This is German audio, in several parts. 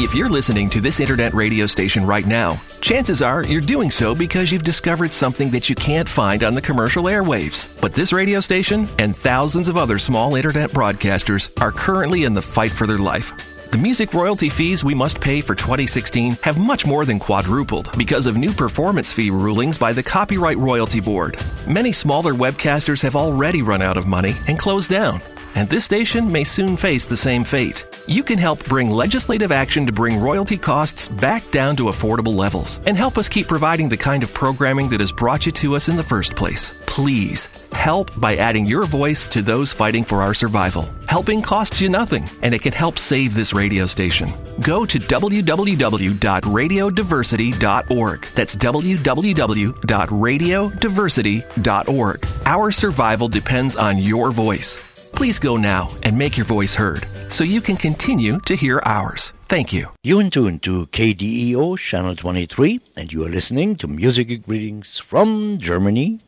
If you're listening to this internet radio station right now, chances are you're doing so because you've discovered something that you can't find on the commercial airwaves. But this radio station and thousands of other small internet broadcasters are currently in the fight for their life. The music royalty fees we must pay for 2016 have much more than quadrupled because of new performance fee rulings by the Copyright Royalty Board. Many smaller webcasters have already run out of money and closed down, and this station may soon face the same fate. You can help bring legislative action to bring royalty costs back down to affordable levels and help us keep providing the kind of programming that has brought you to us in the first place. Please help by adding your voice to those fighting for our survival. Helping costs you nothing, and it can help save this radio station. Go to www.radiodiversity.org. That's www.radiodiversity.org. Our survival depends on your voice. Please go now and make your voice heard so you can continue to hear ours. Thank you. You in tune to KDEO Channel 23, and you are listening to Music Greetings from Germany.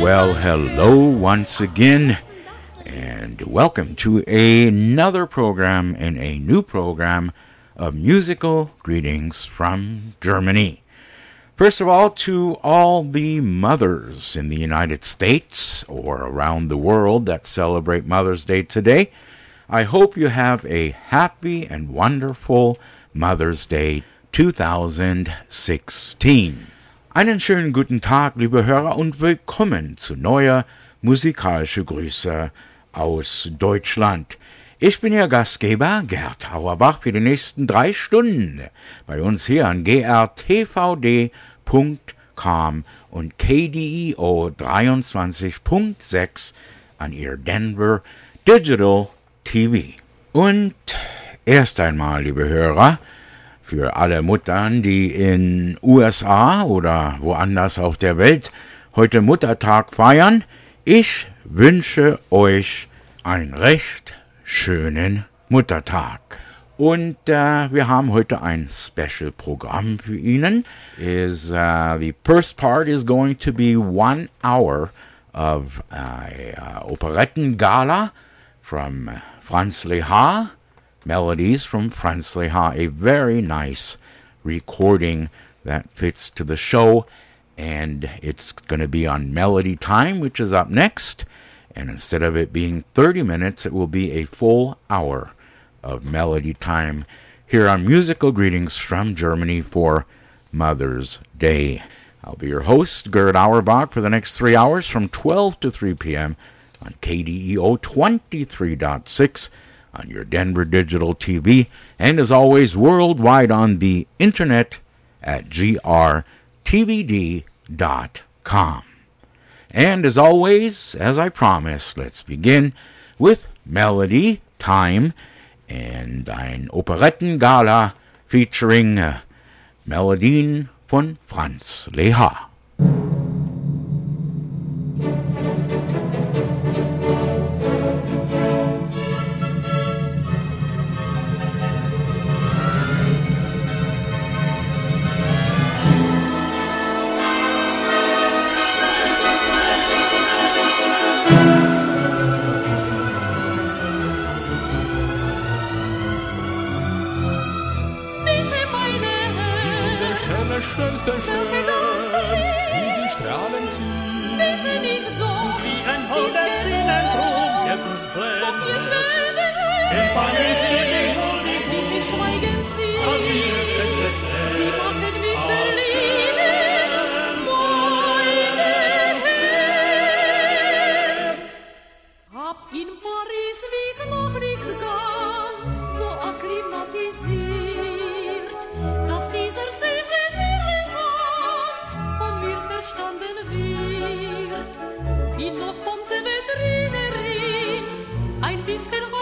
Well, hello once again, and welcome to another program and a new program of musical greetings from Germany. First of all, to all the mothers in the United States or around the world that celebrate Mother's Day today, I hope you have a happy and wonderful Mother's Day 2016. Einen schönen guten Tag, liebe Hörer, und willkommen zu neuer musikalische Grüße aus Deutschland. Ich bin Ihr Gastgeber Gerd Hauerbach für die nächsten drei Stunden bei uns hier an grtvd.com und KDEO 23.6 an Ihr Denver Digital TV. Und erst einmal, liebe Hörer, für alle Muttern, die in USA oder woanders auf der Welt heute Muttertag feiern, ich wünsche euch einen recht schönen Muttertag. Und äh, wir haben heute ein Special-Programm für Ihnen. Is uh, the first part is going to be one hour of a uh, operetten gala from Franz Lehar, melodies from Franz Lehar, a very nice recording that fits to the show. And it's going to be on Melody Time, which is up next. And instead of it being 30 minutes, it will be a full hour of Melody Time here on Musical Greetings from Germany for Mother's Day. I'll be your host, Gerd Auerbach, for the next three hours from 12 to 3 p.m. on KDEO 23.6 on your Denver Digital TV, and as always, worldwide on the internet at grtvd.com. And as always, as I promised, let's begin with Melody Time and ein Operettengala featuring uh, Melodien von Franz Lehar. life that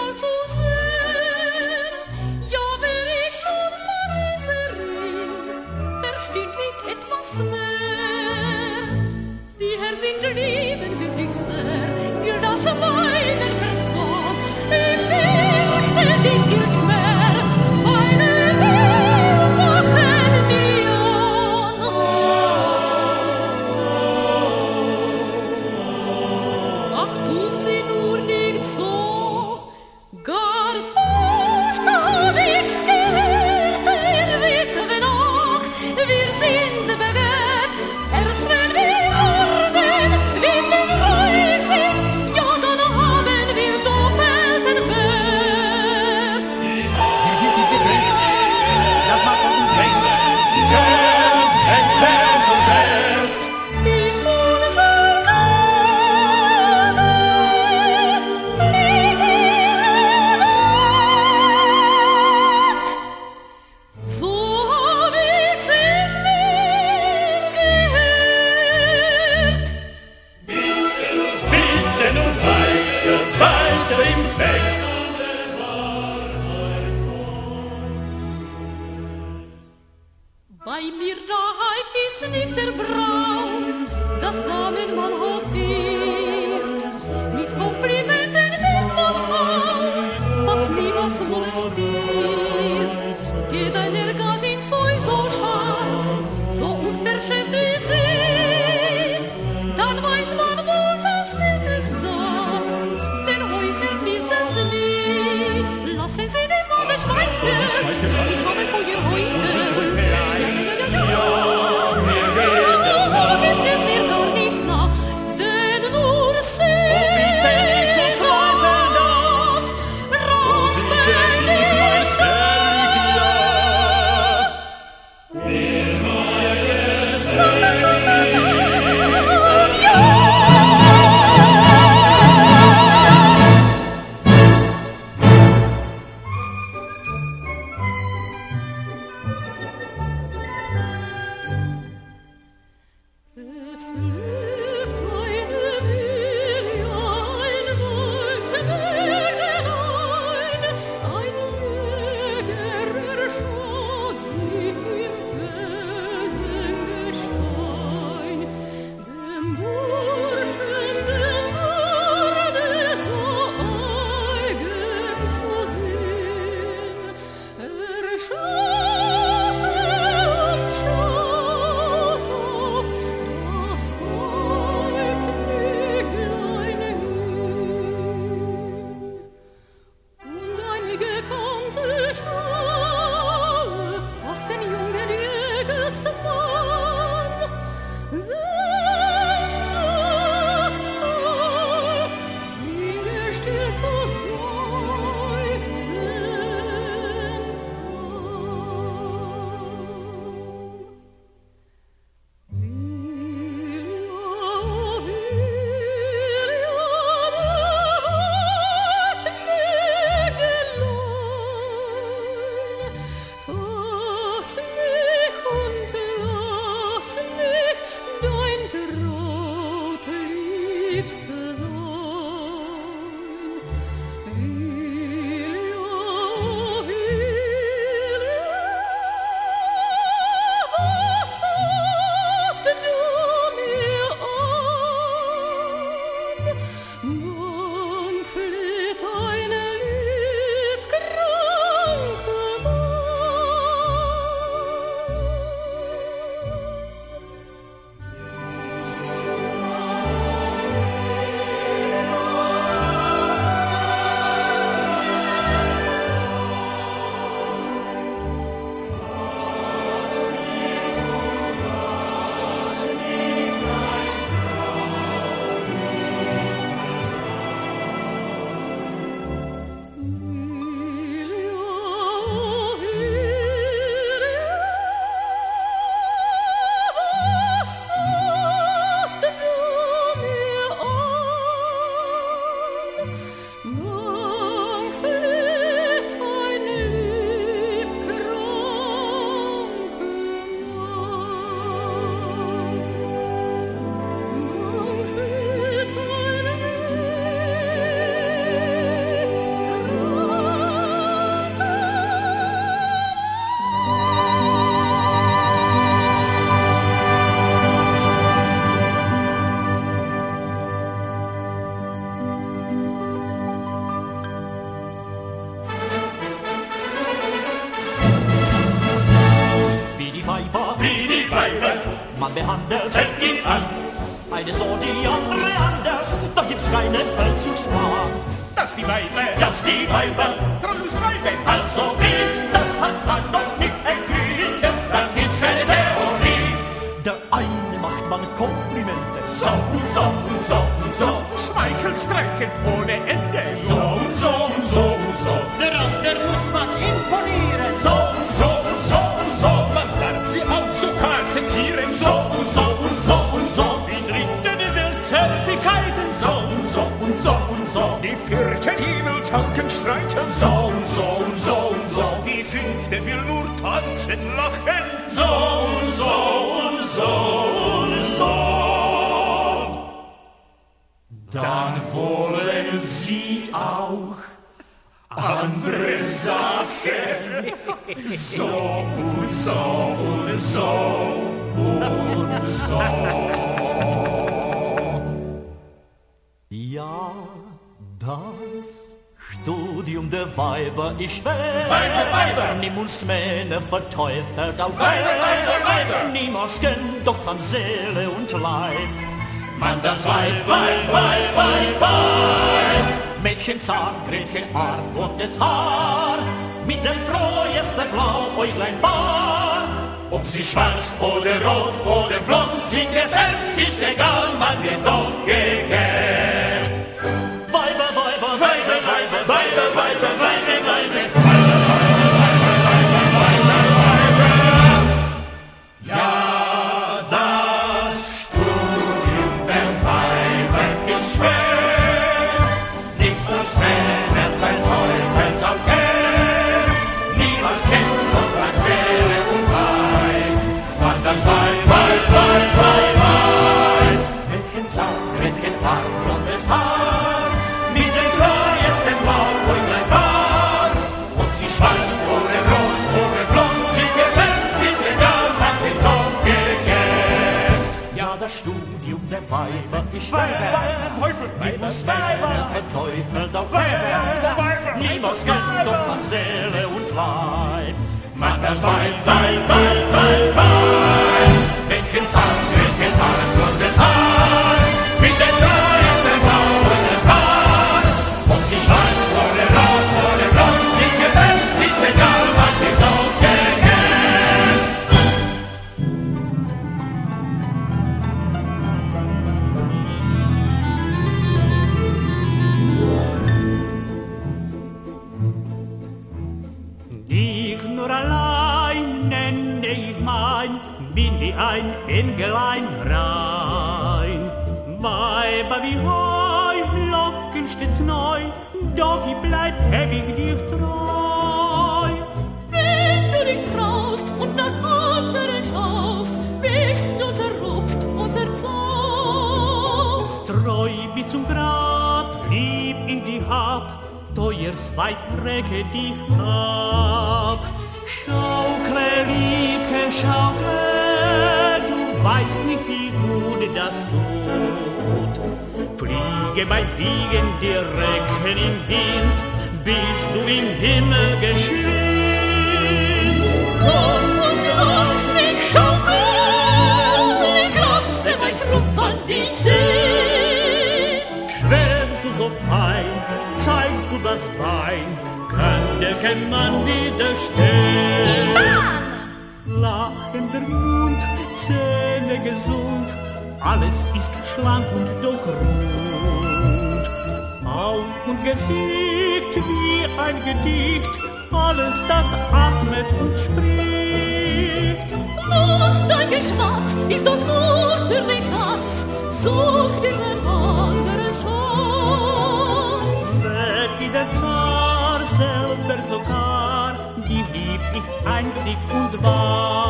man behandelt. Auf Weiber. Niemals gönnt doch an Seele und Leib. Man das Weib, Weib, Weib, Weib, Weib. Mädchen zart, Gretchen und das Haar. Mit dem treuesten Blauäuglein bar. Ob sie schwarz oder rot oder blond, sie gefällt, ist egal, man wird doch gegärt. Weiber ist schwer. Niemals Männer verteufelt auf Weiber. Niemals kennt doch an Seele und Leib. Man das Weib, Weib, Weib, Weib, Weib. Mädchen zart, Mädchen arm, bin wie ein Engelein rein. Weiber wie Heu locken stets neu, doch ich bleib ewig dir treu. Wenn du dich traust und nach anderen schaust, bist du zerrupft und zerzaust. Treu bis zum Grab, lieb ich dich hab, teuers Weib recke dich ab. Schaukle, Liebke, schaukle, weißt nicht, wie gut das tut. Fliege bei Wiegen dir Recken im Wind, bis du im Himmel geschwind. Komm und lass mich schaukeln, ich lasse mein Strumpf an dich sehen. Schwebst du so fein, zeigst du das Bein, kann dir kein Mann widerstehen. Lachender Mund, Zähne gesund, alles ist schlank und doch rund. Augen und Gesicht wie ein Gedicht, alles das atmet und spricht. Los, dein Geschmatz ist doch nur für den Katz, such dir einen anderen Schatz. Wer wie der Zar selber sogar, die liebt ich einzig und wahr.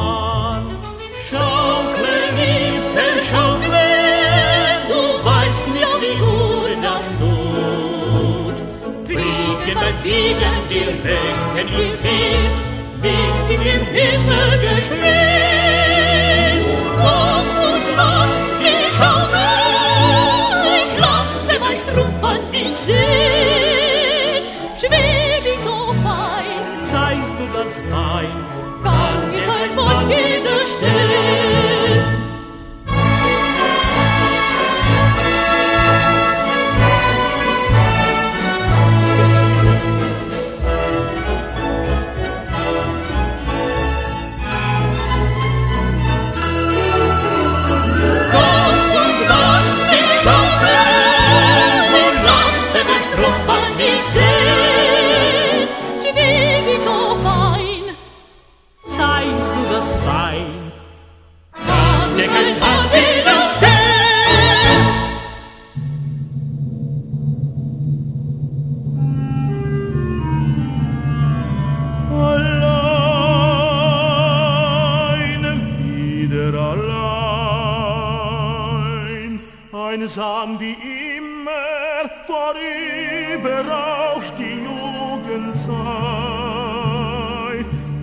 Wiegen dir Recken im Wind, bis du im Himmel geschwebt. langsam wie immer vorüber auch die Jugendzeit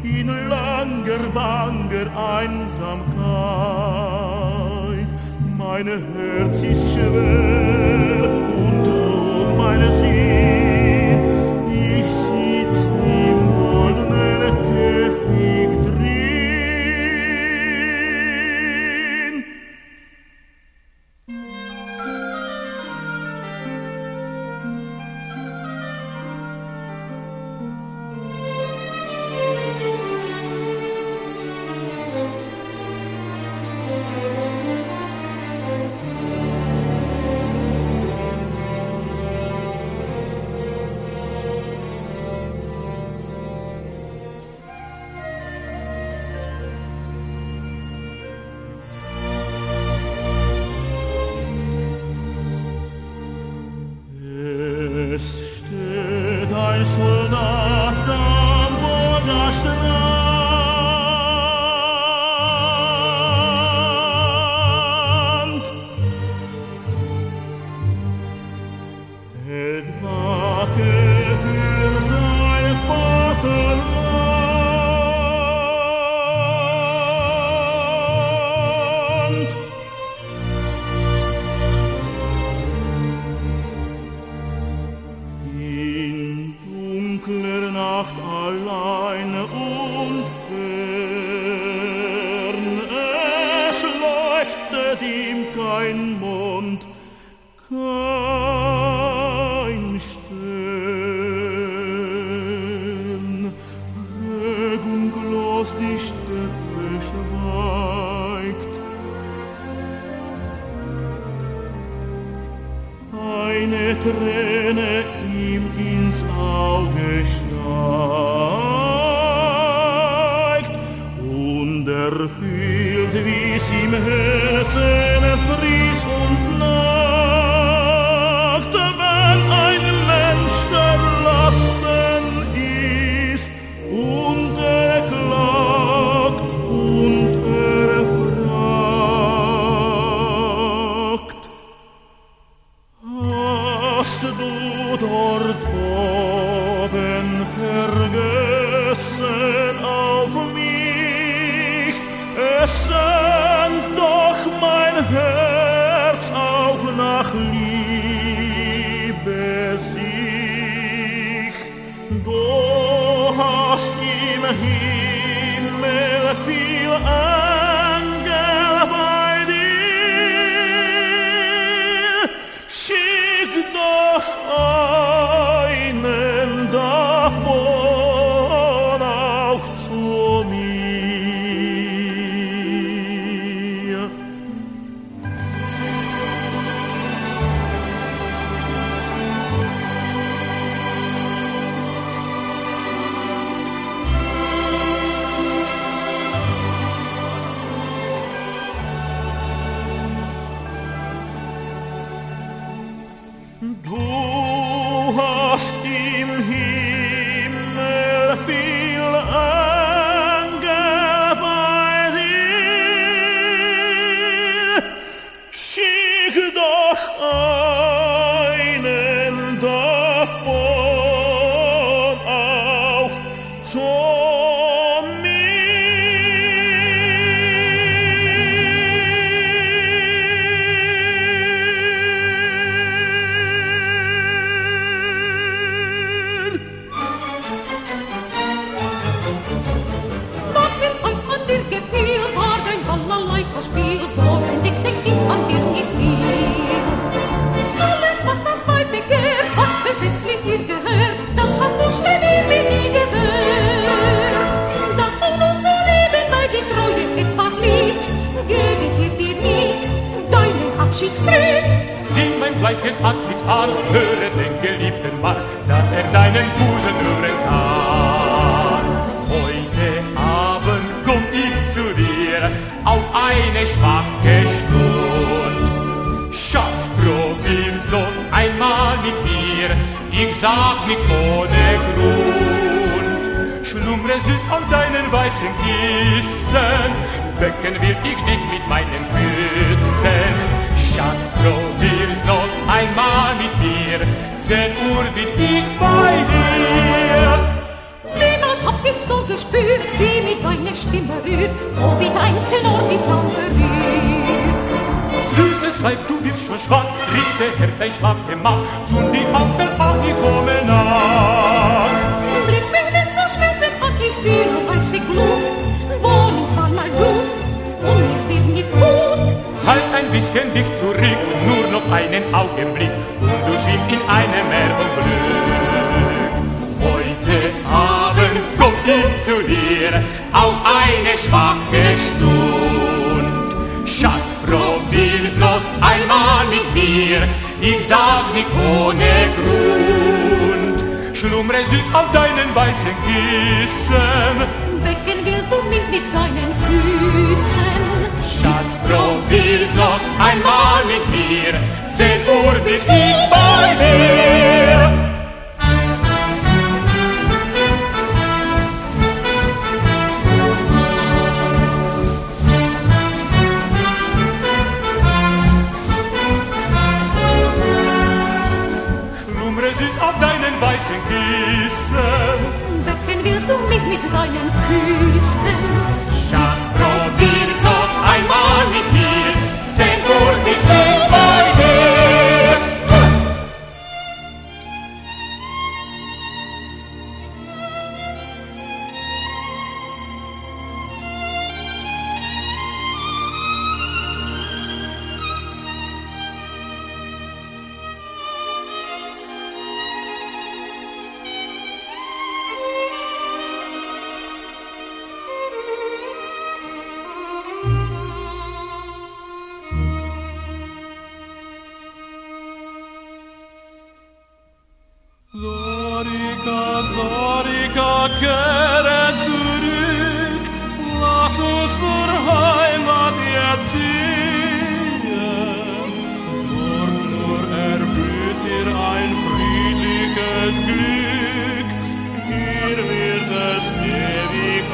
in langer, banger Einsamkeit. Meine Herz ist schwer und rot meine Seele.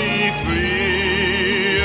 Ewig dich fliehen.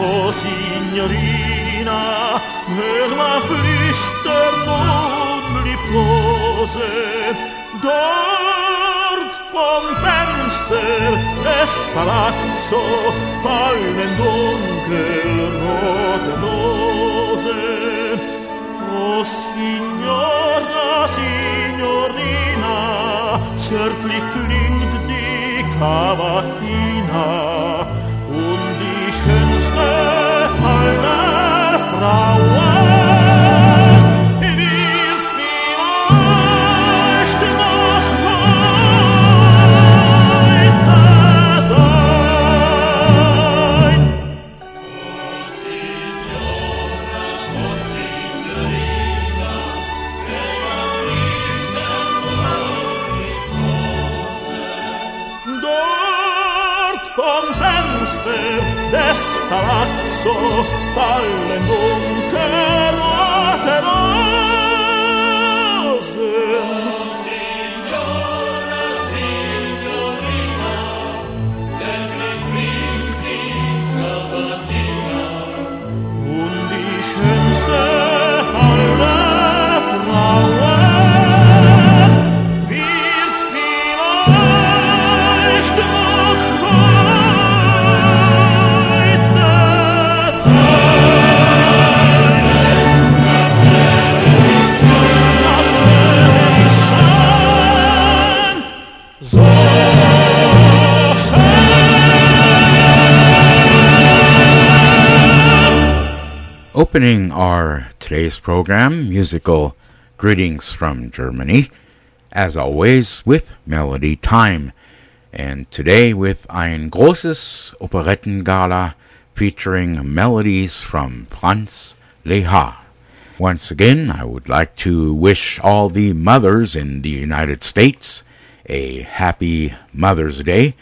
oh signorina nella flister pose, dort vom Fenster des Palazzo fallen dunkel rote Nose. O signora, signorina, zärtlich klingt di Cavatina Schönste aller Frauen. palazzo, falle Opening our today's program, musical greetings from Germany, as always with Melody Time, and today with Ein großes Operettengala featuring melodies from Franz Lehár. Once again, I would like to wish all the mothers in the United States a happy Mother's Day,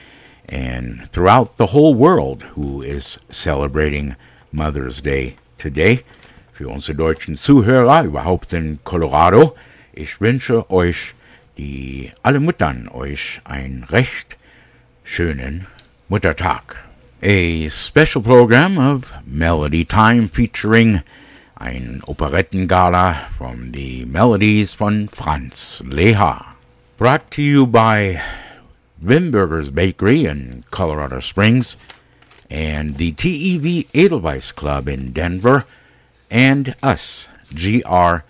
and throughout the whole world who is celebrating Mother's Day today. Für unsere deutschen Zuhörer, überhaupt in Colorado, ich wünsche euch, die alle Muttern euch einen recht schönen Muttertag, a special program of Melody Time featuring ein Operettengala from the melodies von Franz Leha. Brought to you by Wimberger's Bakery in Colorado Springs and the TEV Edelweiss Club in Denver and us, grtvd.com.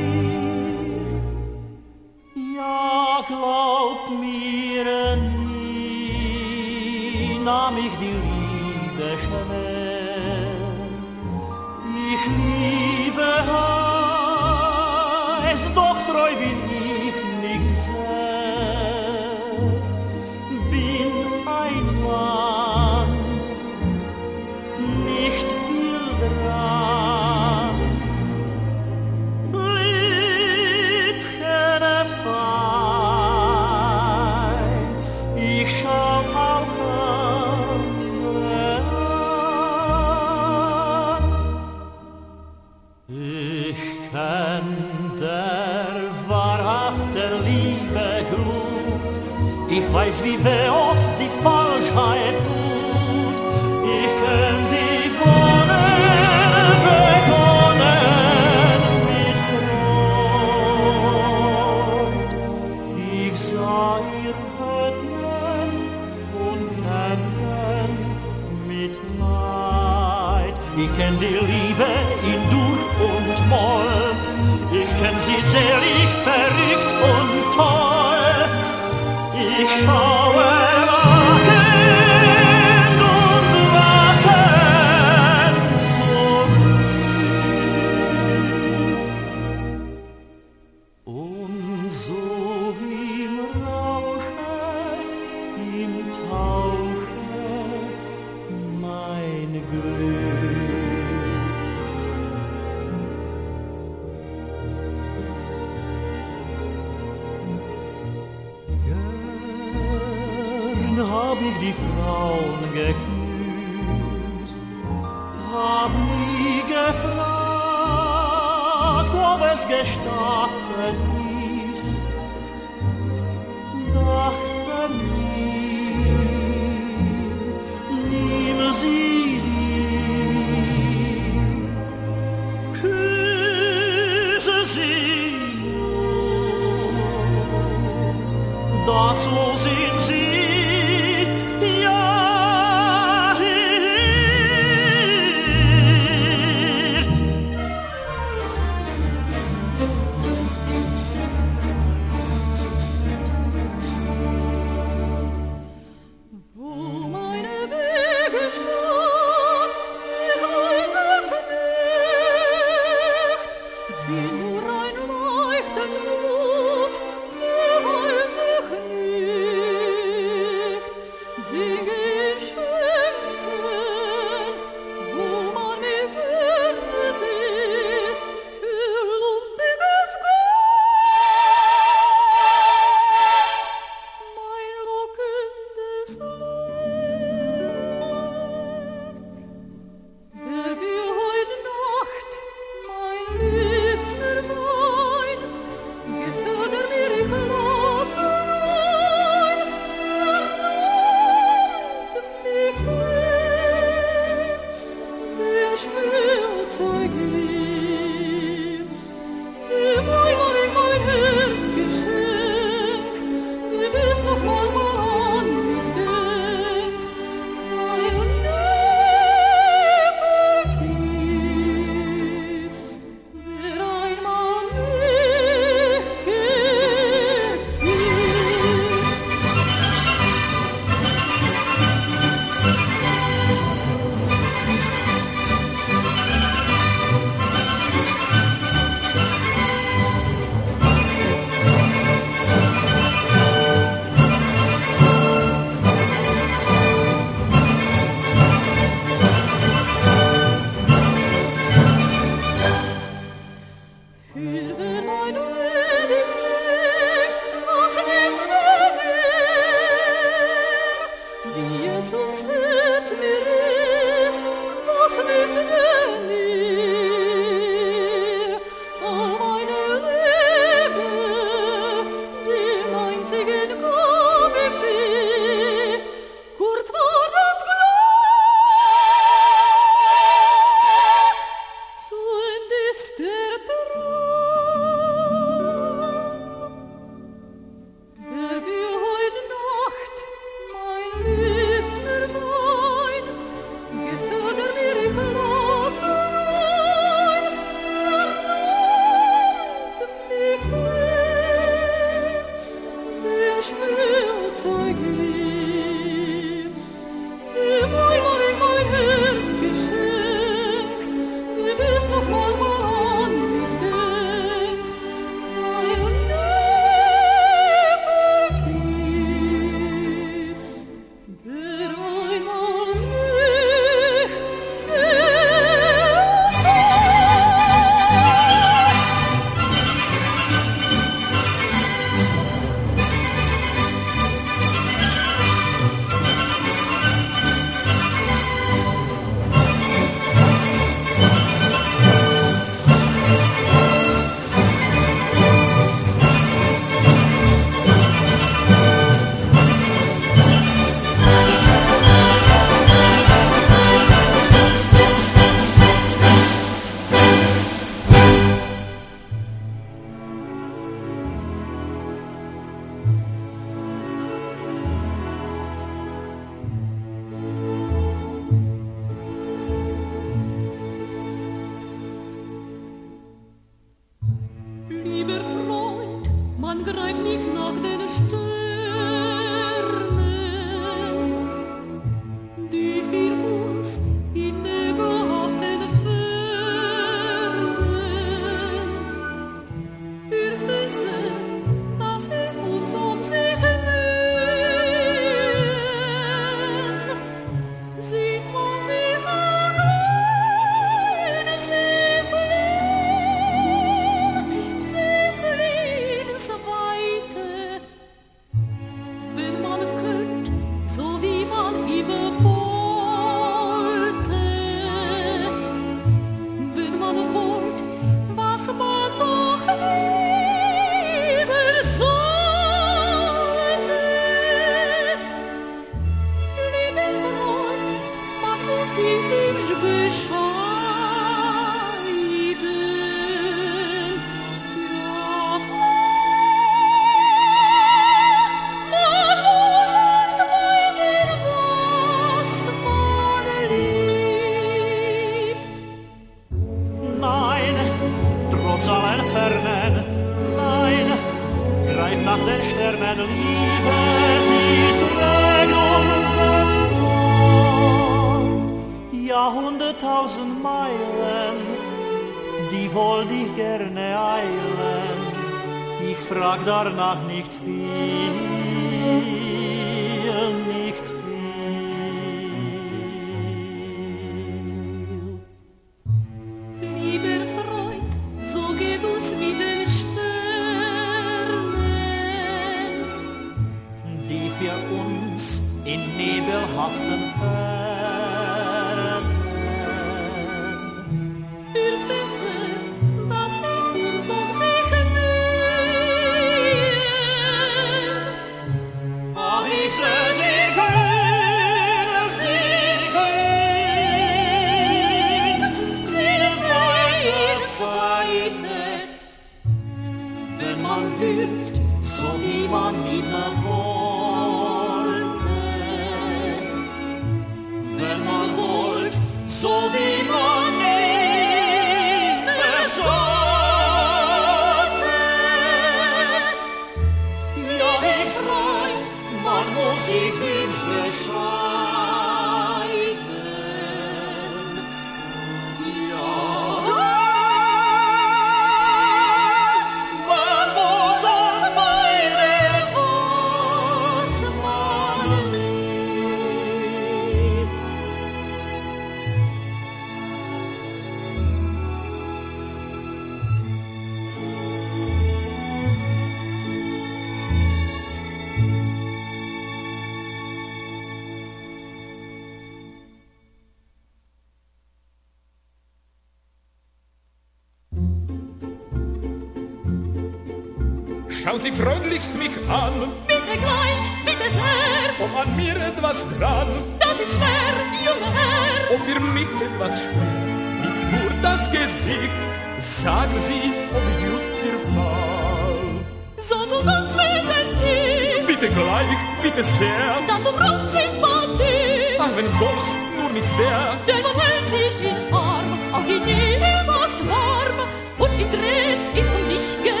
Schau Sie freundlichst mich an. Bitte gleich, bitte sehr. Ob an mir etwas dran? Das ist schwer, junger Herr. Ob für mich etwas spricht? Nicht nur das Gesicht. Sagen Sie, ob just Ihr Fall. So tun uns mögen Sie. Bitte gleich, bitte sehr. Dann zum Rot Sympathie. Ach, wenn sonst nur nichts wär. Denn man hält sich in Arm, auch die Liebe macht warm. Und in Tränen ist um dich geschehen.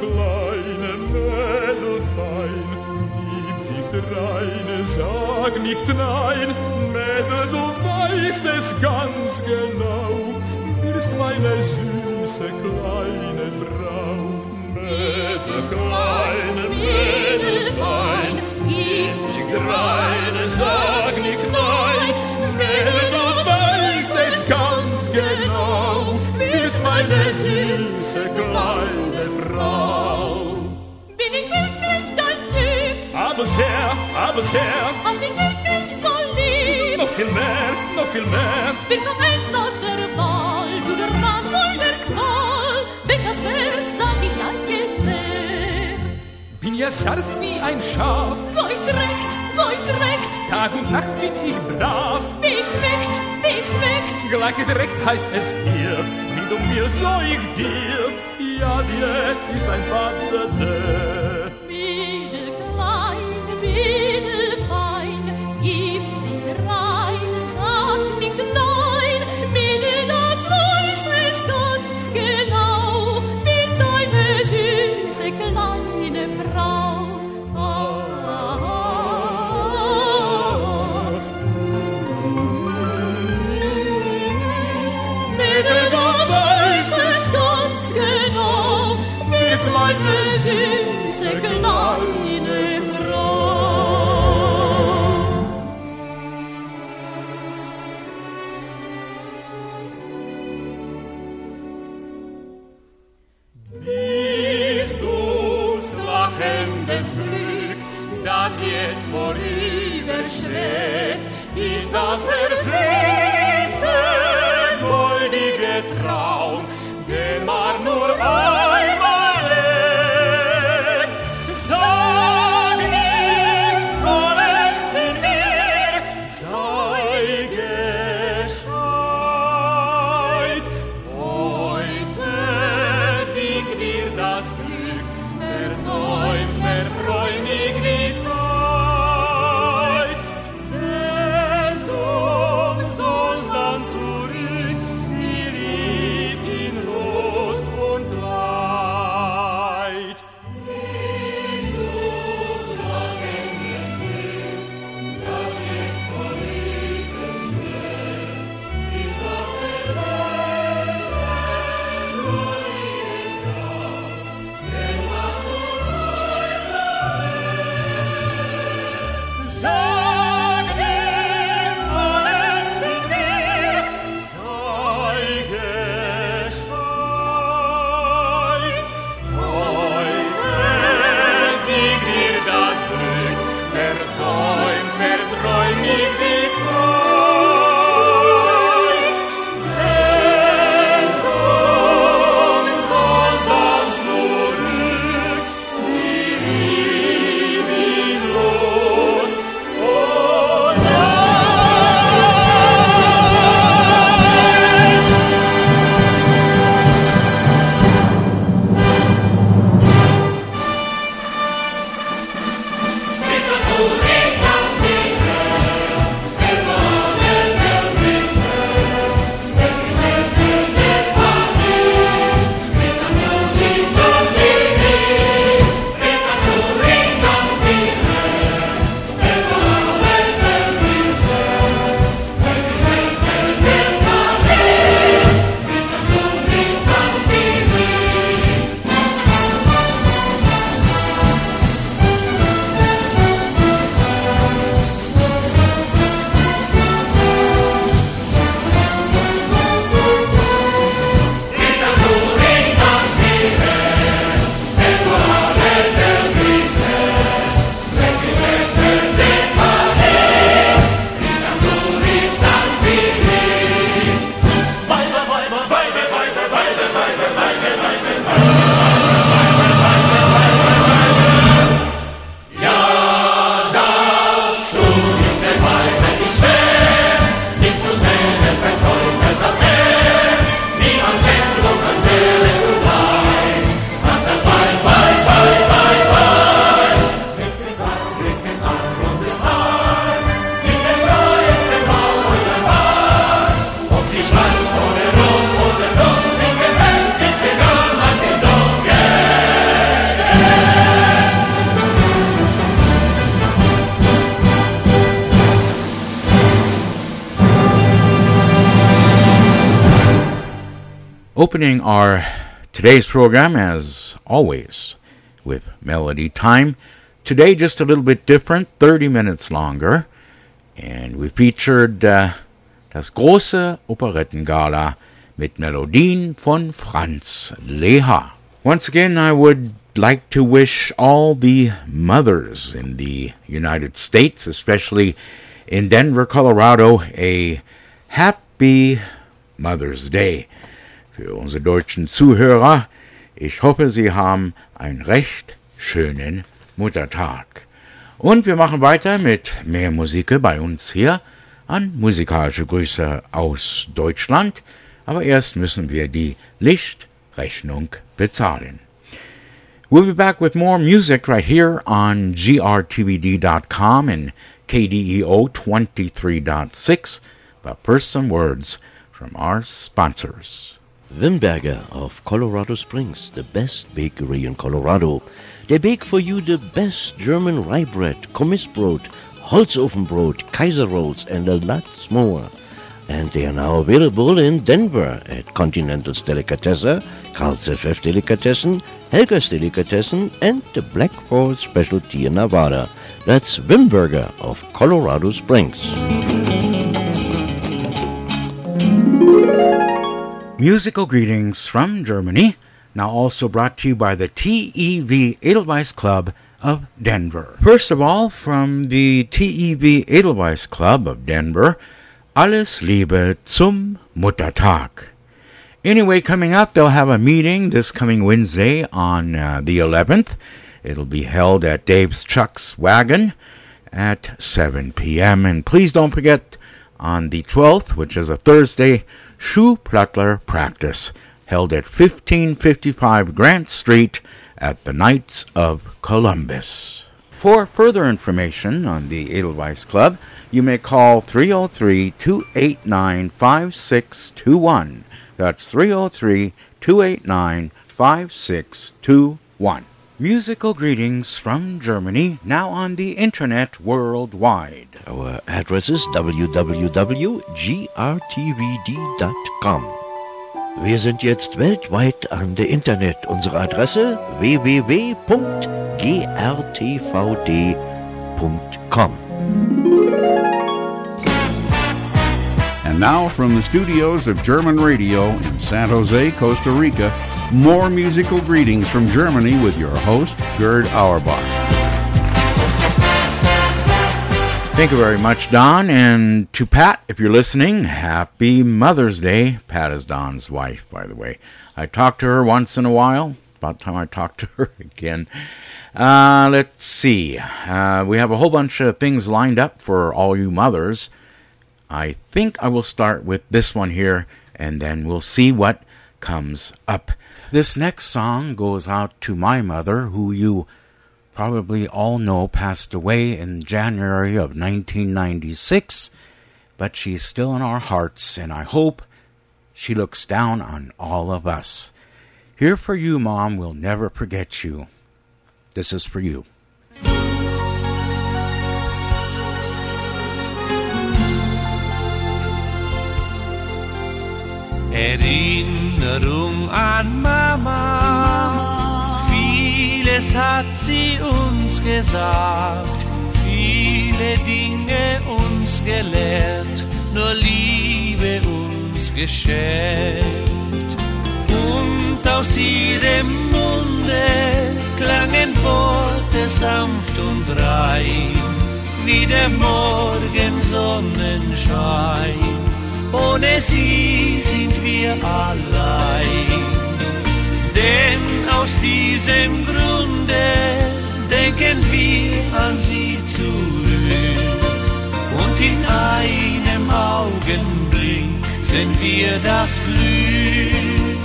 Kleine Mädel fein, gib nicht reine, sag nicht nein, Mädel, du weißt es ganz genau, bist meine süße kleine Frau. Mädel, kleine Mädel fein, gib nicht reine, sag nicht nein, süße kleine Frau. Bin ich wirklich dein Typ? Aber sehr, aber sehr, Hast mich wirklich so lieb? noch viel mehr, noch viel mehr. Bis am Ende nach der Wahl, du der Mann meiner Qual. Wenn das wär, sag ich danke sehr. Bin ja sanft wie ein Schaf, So ist recht, so ist recht. Tag und Nacht bin ich brav. Nicht, nichts nicht. Gleiches Recht heißt es hier, wie du mir, so ich dir. Ja, dir ist ein Patte. Bitte opening our today's program, as always, with Melody Time. Today, just a little bit different, 30 minutes longer. And we featured uh, das große Operettengala mit Melodien von Franz Leha. Once again, I would like to wish all the mothers in the United States, especially in Denver, Colorado, a happy Mother's Day. Für unsere deutschen Zuhörer, ich hoffe, Sie haben einen recht schönen Muttertag. Und wir machen weiter mit mehr Musik bei uns hier an musikalische Grüße aus Deutschland. Aber erst müssen wir die Lichtrechnung bezahlen. We'll be back with more music right here on grtvd.com and KDEO 23.6. But first, some words from our sponsors. Wimberger of Colorado Springs, the best bakery in Colorado. They bake for you the best German rye bread, Kommissbrot, Holzofenbrot, Kaiser rolls, and a lot more. And they are now available in Denver at Continental's Delicatessen, Carl's FF Delicatessen, Helga's Delicatessen, and the Black Forest Specialty in Nevada. That's Wimberger of Colorado Springs. Musical greetings from Germany, now also brought to you by the TEV Edelweiss Club of Denver. First of all, from the TEV Edelweiss Club of Denver, Alles Liebe zum Muttertag. Anyway, coming up, they'll have a meeting this coming Wednesday on uh, the 11th. It'll be held at Dave's Chuck's Wagon at 7 p.m. And please don't forget on the 12th, which is a Thursday, Schuhplattler practice held at 1555 Grant Street at the Knights of Columbus. For further information on the Edelweiss Club, you may call 303 289 5621. That's 303 289 5621. Musical greetings from Germany, now on the internet worldwide. Our address is www.grtvd.com. Wir sind jetzt weltweit an der Internet. Unsere Adresse www.grtvd.com. And now from the studios of German Radio in San Jose, Costa Rica, more musical greetings from Germany with your host, Gerd Auerbach. Thank you very much, Don. And to Pat, if you're listening, happy Mother's Day. Pat is Don's wife, by the way. I talk to her once in a while. About time I talk to her again. Uh, let's see. Uh, we have a whole bunch of things lined up for all you mothers. I think I will start with this one here, and then we'll see what comes up. This next song goes out to my mother, who you probably all know passed away in January of 1996, but she's still in our hearts, and I hope she looks down on all of us. Here for you, Mom, we'll never forget you. This is for you. Erinnerung an Mama. Vieles hat sie uns gesagt, viele Dinge uns gelehrt, nur Liebe uns geschenkt. Und aus ihrem Munde klangen Worte sanft und rein, wie der Morgensonnenschein ohne sie sind wir allein. Denn aus diesem Grunde denken wir an sie zurück. Und in einem Augenblick sind wir das Glück.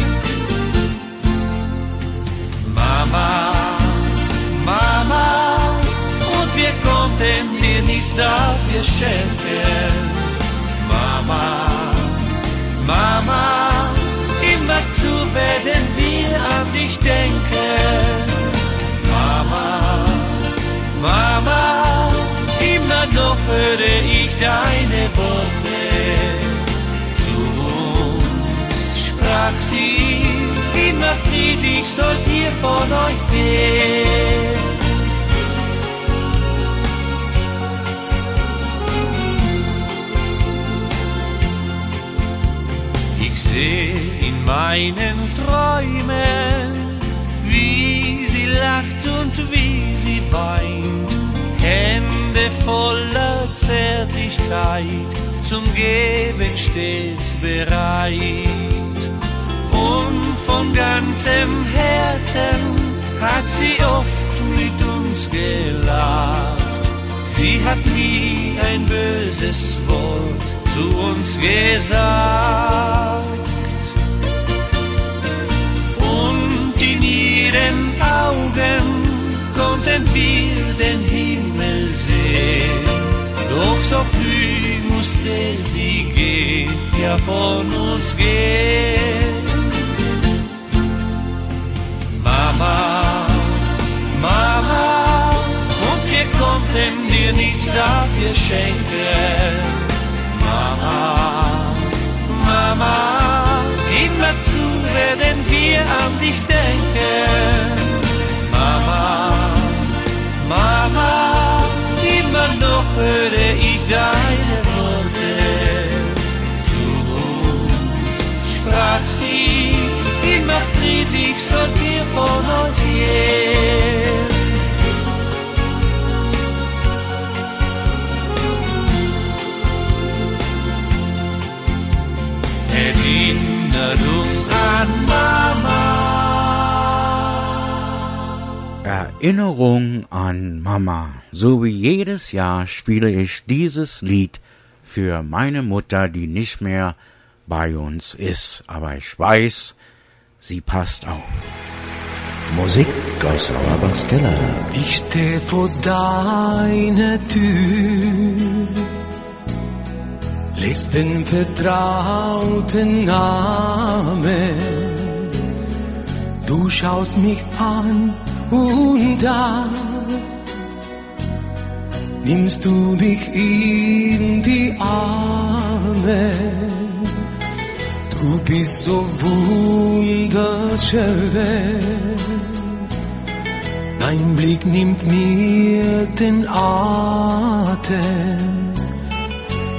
Mama, Mama, und wir konnten dir nichts dafür schenken. Mama, Mama, immer zu werden wir an dich denken. Mama, Mama, immer noch höre ich deine Worte. Zu uns sprach sie, immer friedlich sollt ihr von euch gehen. Ich sehe in meinen Träumen, wie sie lacht und wie sie weint, Hände voller Zärtlichkeit, zum Geben stets bereit. Und von ganzem Herzen hat sie oft mit uns gelacht. Sie hat nie ein böses Wort zu uns gesagt. Und in ihren Augen konnten wir den Himmel sehen. Doch so früh musste sie gehen, ja von uns gehen. Mama, Mama, und wir konnten dir nichts dafür schenken. Mama, immer zu, werden wir an dich denken. Mama, Mama, immer noch höre ich deine Worte. Zu uns sprach sie, immer friedlich sollt ihr von euch gehen. Erinnerung an Mama. So wie jedes Jahr spiele ich dieses Lied für meine Mutter, die nicht mehr bei uns ist. Aber ich weiß, sie passt auf. Musik aus Auerbachs Keller. Ich steh vor deiner Tür, lies den vertrauten Namen. Du schaust mich an und an, nimmst du mich in die Arme. Du bist so wunderschön. Dein Blick nimmt mir den Atem.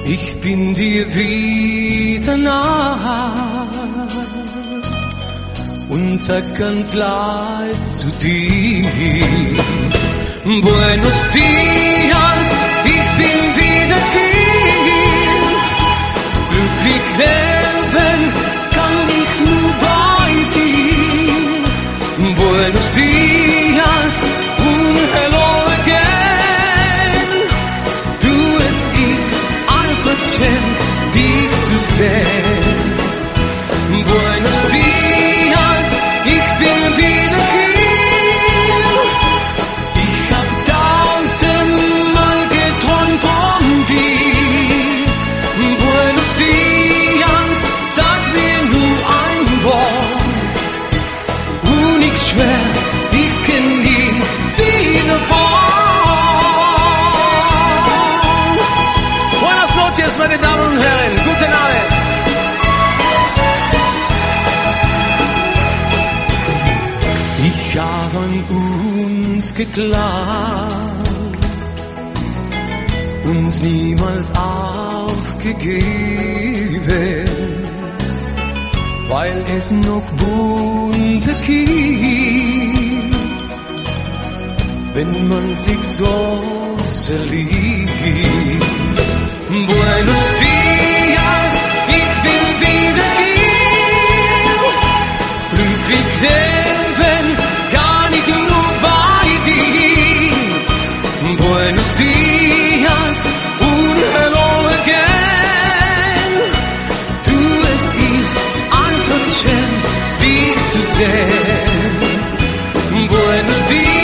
Ich bin dir wieder nah und sag ganz leid zu dir. Buenos dias, ich bin wieder hier. Glücklich leben kann ich nur bei dir. Buenos dias und hello again. Du, es ist einfach schön, dich zu sehen. Uns geglaubt, uns niemals aufgegeben, weil es noch Wunder gibt, wenn man sich so sehr liebt. Buenos dias, ich bin wieder hier. Glücklich dich zu sehen. Buenos dias,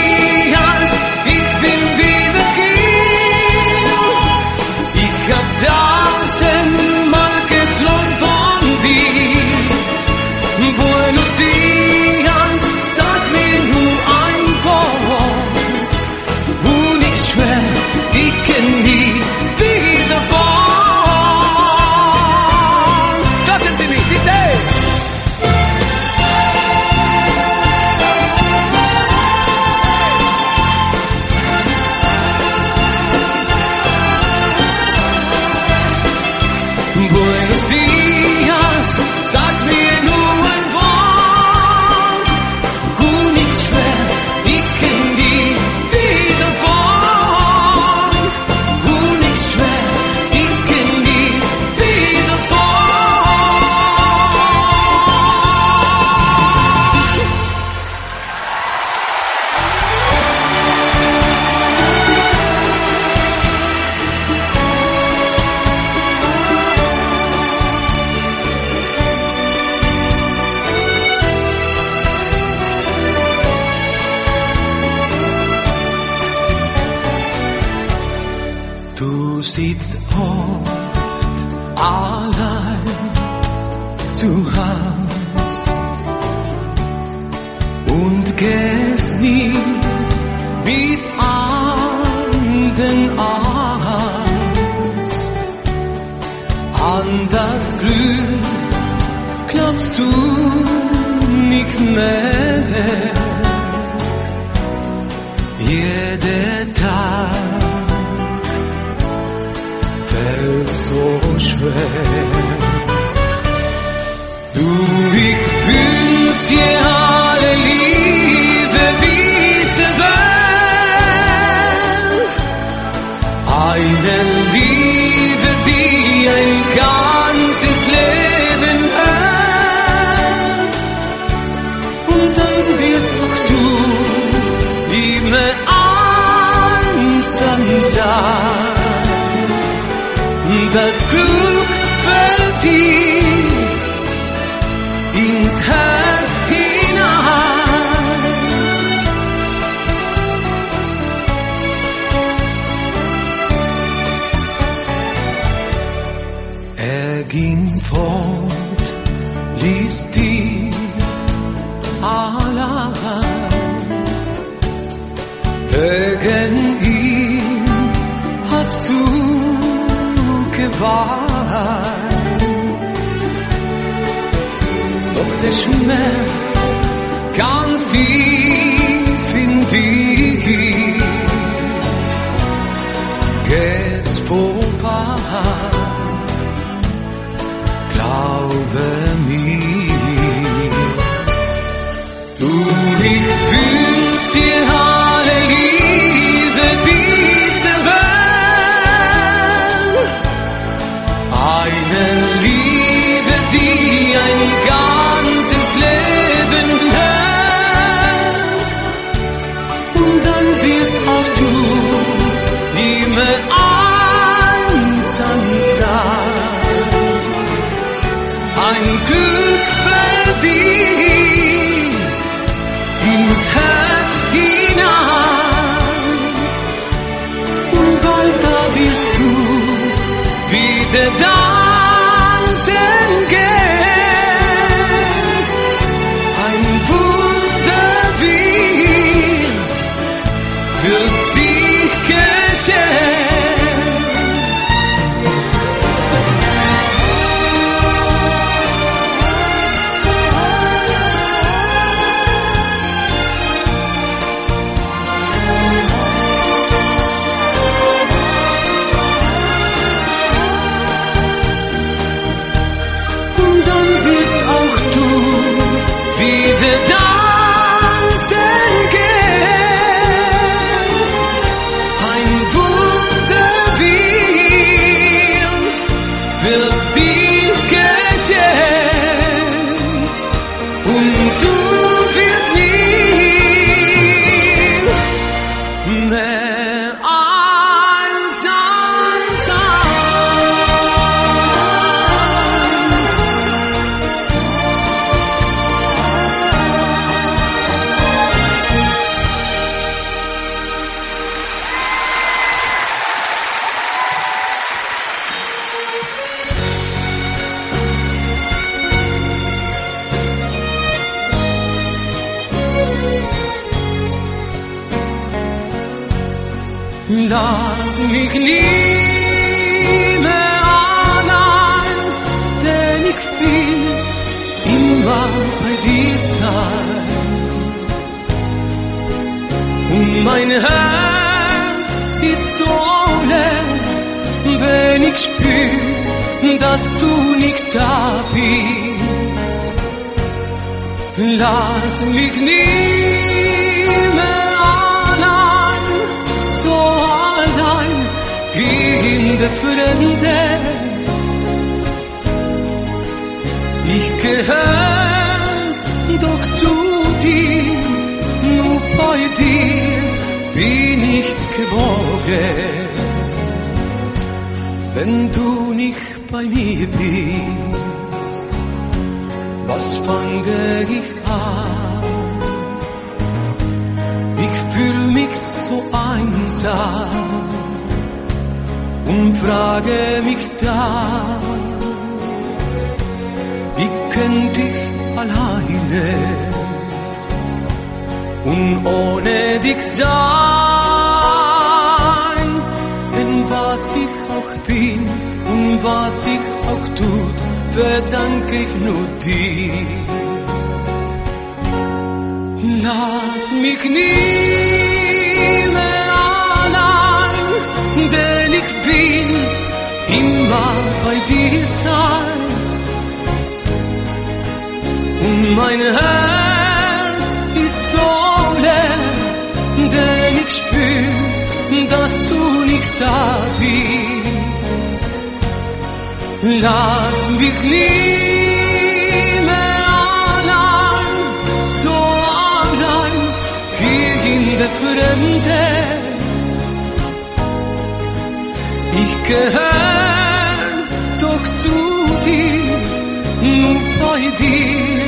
Sansa, das Glück fällt dir ins Herz hinein. Er ging fort, ließ die hast du gewahrt. Doch der Schmerz ganz tief in dir geht vorbei. Glaube mir, du liebst wenn du nicht bei mir bist, was fange ich an? Ich fühle mich so einsam und frage mich dann, wie könnte ich alleine und ohne dich sein? was ich auch tut, verdank ich nur dir. Lass mich nie mehr allein, denn ich bin immer bei dir sein. Und mein Herz ist so leer, denn ich spür, dass du nichts da bist. Lass mich nie mehr allein, so allein hier in der Fremde. Ich gehör doch zu dir, nur bei dir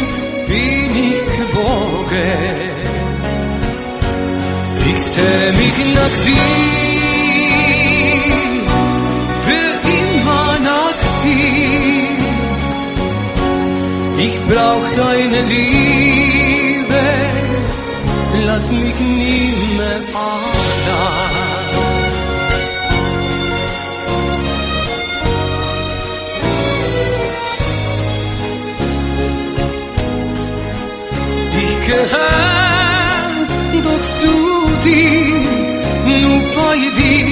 bin ich gewogen. Ich seh mich nach dir, Ich brauch deine Liebe, lass mich nie mehr allein. Ich gehör doch zu dir, nur bei dir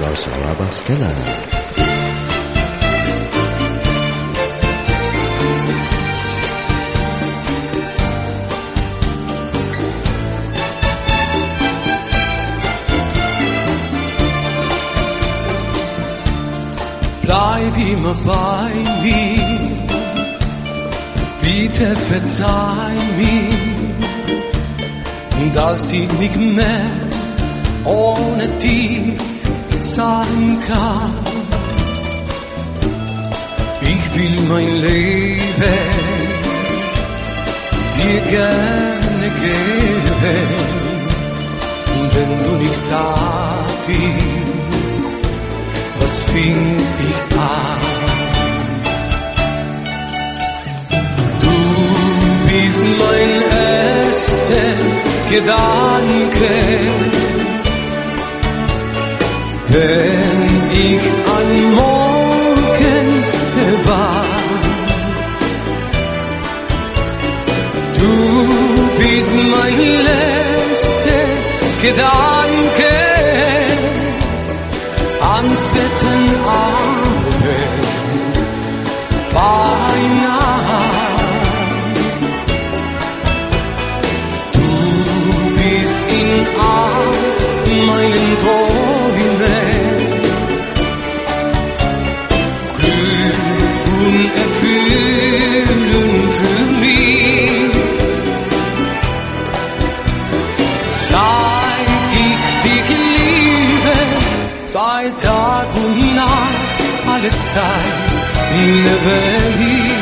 Arabas Keller. bleib immer bei mir. Bitte verzeih mir, dass ich nicht mehr ohne dich sein kann. Ich will mein Leben dir gerne geben, wenn du nicht da bist was fing ich an? Du bist mein erster Gedanke, wenn ich an Morgen. Du bist mein letzter Gedanke ans Betten beinahe. Du bist in all meinen Träumen Alle Zeit lebe ich.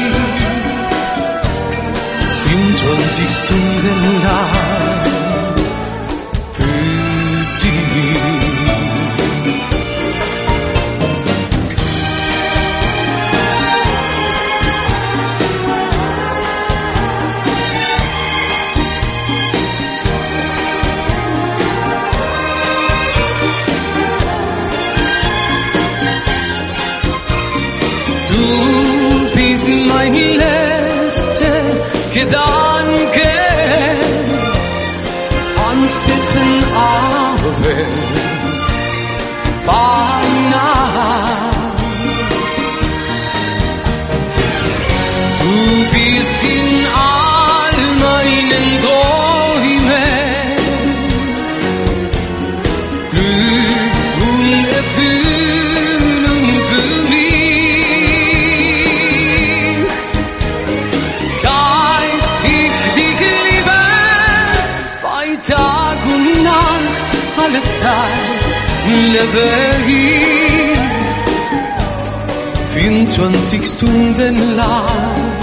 24 Stunden lang ans Bitten Abend beinahe. Du bist in all alle Zeit lebe ich. 24 Stunden lang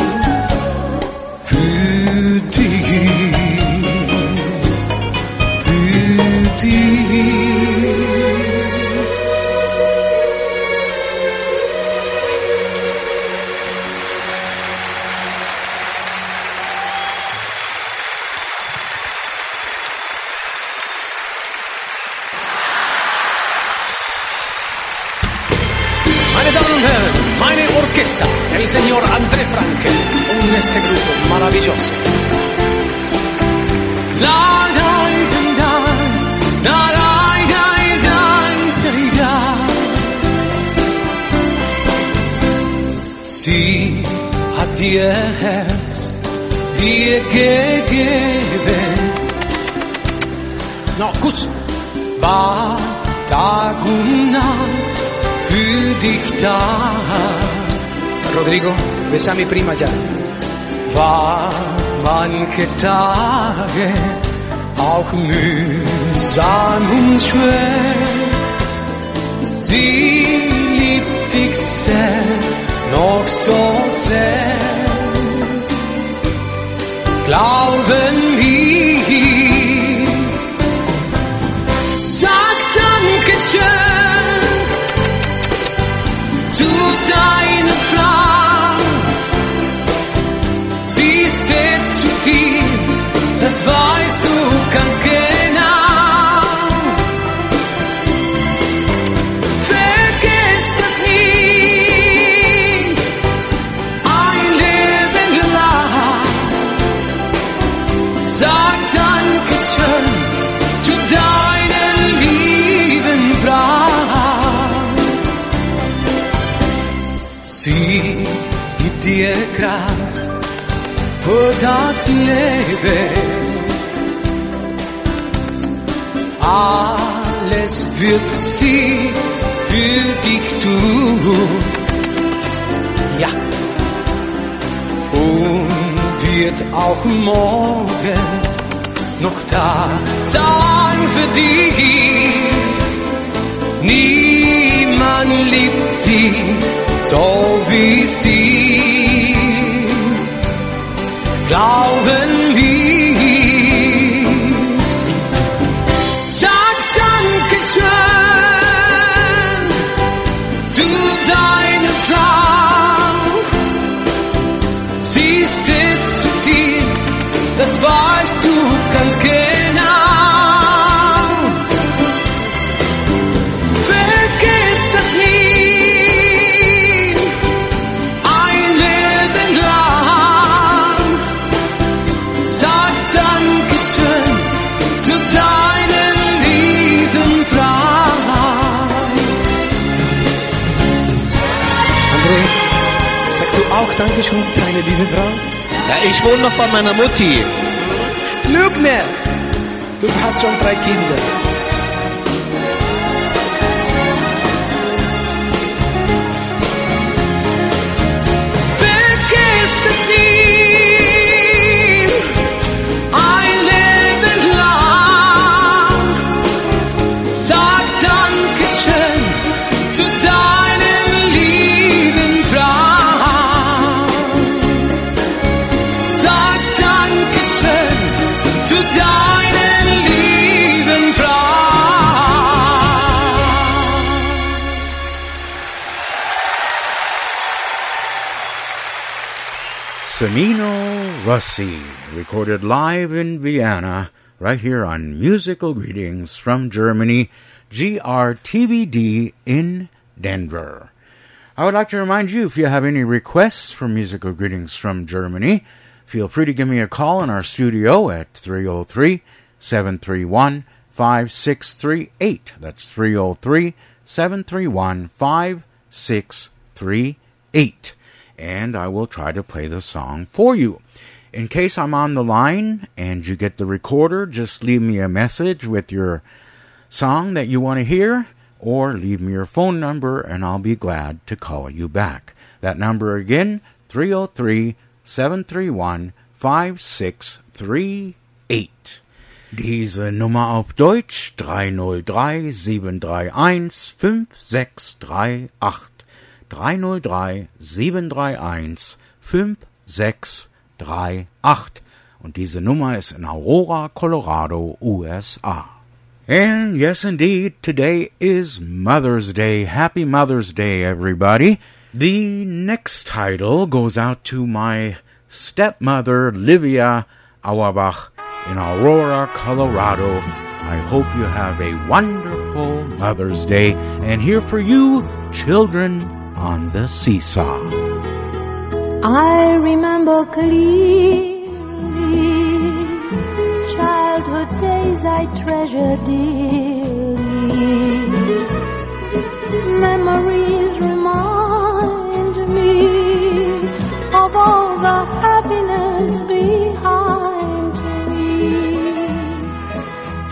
Rodrigo, besame prima ya. War manche Tage auch mühsam und schwer. Sie liebt dich sehr, noch so sehr. Glauben wir, sag Dankeschön Sie ist stets zu dir, das weißt du ganz genau. Leben. Alles wird sie für dich tun. Ja. Und wird auch morgen noch da sein für dich. Niemand liebt dich so wie sie. 到文明 Dankeschön, deine liebe Frau? Ja, ich wohne noch bei meiner Mutti. Lüg mir! Du hast schon drei Kinder. Semino Rossi, recorded live in Vienna, right here on Musical Greetings from Germany, GRTVD in Denver. I would like to remind you if you have any requests for musical greetings from Germany, feel free to give me a call in our studio at 303 731 5638. That's 303 731 5638. And I will try to play the song for you. In case I'm on the line and you get the recorder, just leave me a message with your song that you want to hear, or leave me your phone number and I'll be glad to call you back. That number again, 303 731 5638. Diese Nummer auf Deutsch 303 731 5638. 303 731 5638. Und diese Nummer ist in Aurora, Colorado, USA. And yes, indeed, today is Mother's Day. Happy Mother's Day, everybody. The next title goes out to my stepmother, Livia Auerbach, in Aurora, Colorado. I hope you have a wonderful Mother's Day. And here for you, children, on the Seesaw. I remember clearly childhood days I treasure dearly. Memories remind me of all the happiness behind me.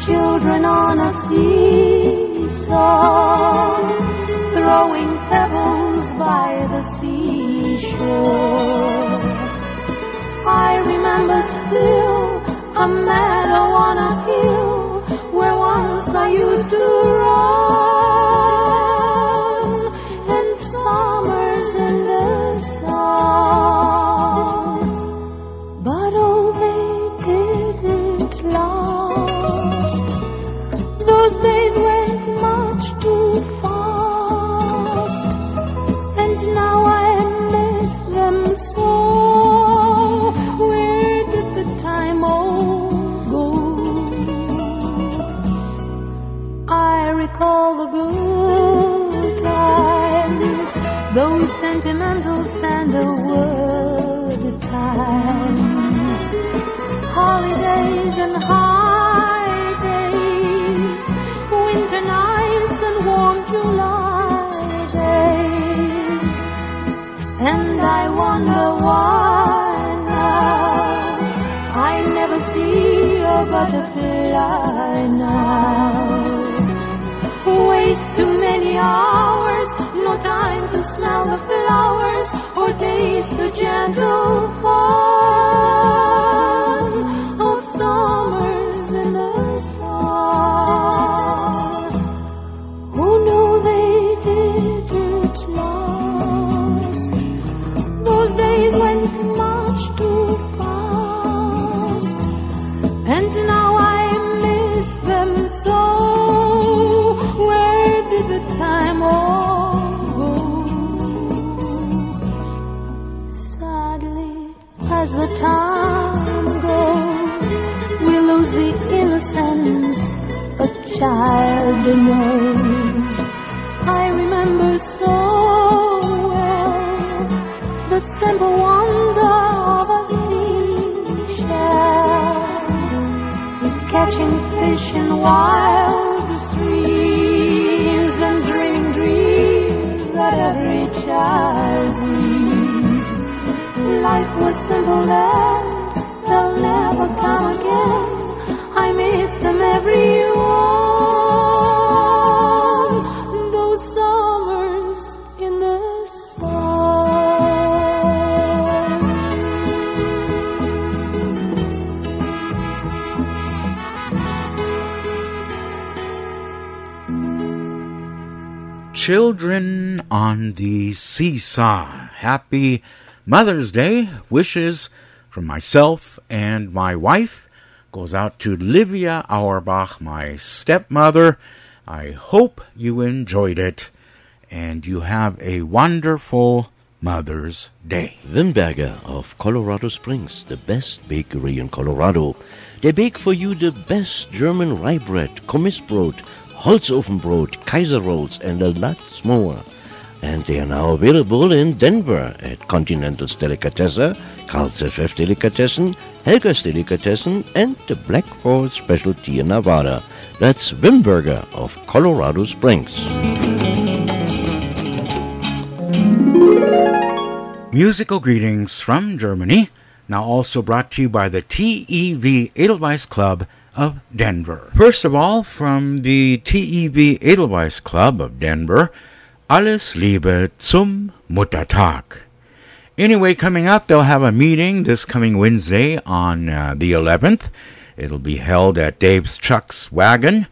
Children on a seesaw, throwing pebbles by the seashore. I remember still a meadow on a hill where once I used sentimental sandalwood times, holidays and high days, winter nights and warm July days. And I wonder why now I never see a butterfly now. Waste too many hours, time to smell the flowers or taste the gentle fun child knows. I remember so well the simple wonder of a seashell, catching fish in wild streams and dreaming dreams that every child dreams. Life was simple then, they'll never come again. I miss them every Children on the Seesaw. Happy Mother's Day. Wishes from myself and my wife goes out to Livia Auerbach, my stepmother. I hope you enjoyed it and you have a wonderful Mother's Day. Wimberger of Colorado Springs, the best bakery in Colorado. They bake for you the best German rye bread, Kommissbrot, Holzofenbrot, Kaiser rolls, and a lot more. And they are now available in Denver at Continental's Delicatessen, Carl's FF Delicatessen, Helga's Delicatessen, and the Black Forest Specialty in Nevada. That's Wimberger of Colorado Springs. Musical greetings from Germany, now also brought to you by the TEV Edelweiss Club of Denver. First of all, from the TEV Edelweiss Club of Denver, Alles Liebe zum Muttertag. Anyway, coming up, they'll have a meeting this coming Wednesday on uh, the 11th. It'll be held at Dave's Chuck's Wagon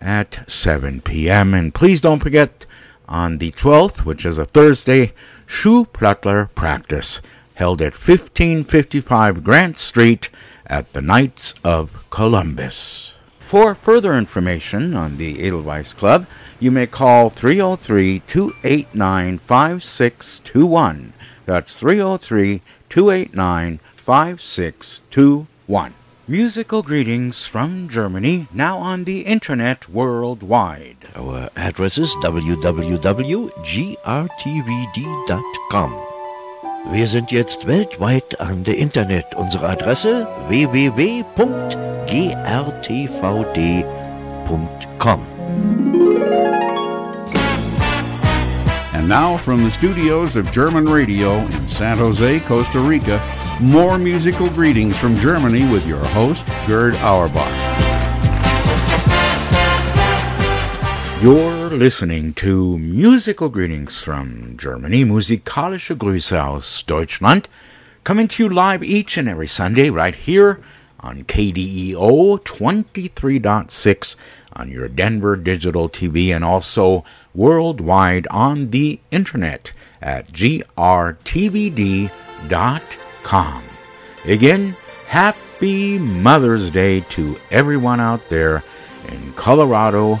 at 7 p.m. And please don't forget on the 12th, which is a Thursday, Schuhplattler practice held at 1555 Grant Street at the Knights of Columbus. For further information on the Edelweiss Club, you may call 303 289 5621. That's 303 289 5621. Musical greetings from Germany, now on the internet worldwide. Our address is www.grtvd.com. Wir sind jetzt weltweit an der Internet. Unsere Adresse www.grtvd.com. And now from the studios of German Radio in San Jose, Costa Rica, more musical greetings from Germany with your host, Gerd Auerbach. You're listening to Musical Greetings from Germany, musikalische Grüße aus Deutschland, coming to you live each and every Sunday right here on KDEO 23.6 on your Denver digital TV and also worldwide on the internet at grtvd.com. Again, happy Mother's Day to everyone out there in Colorado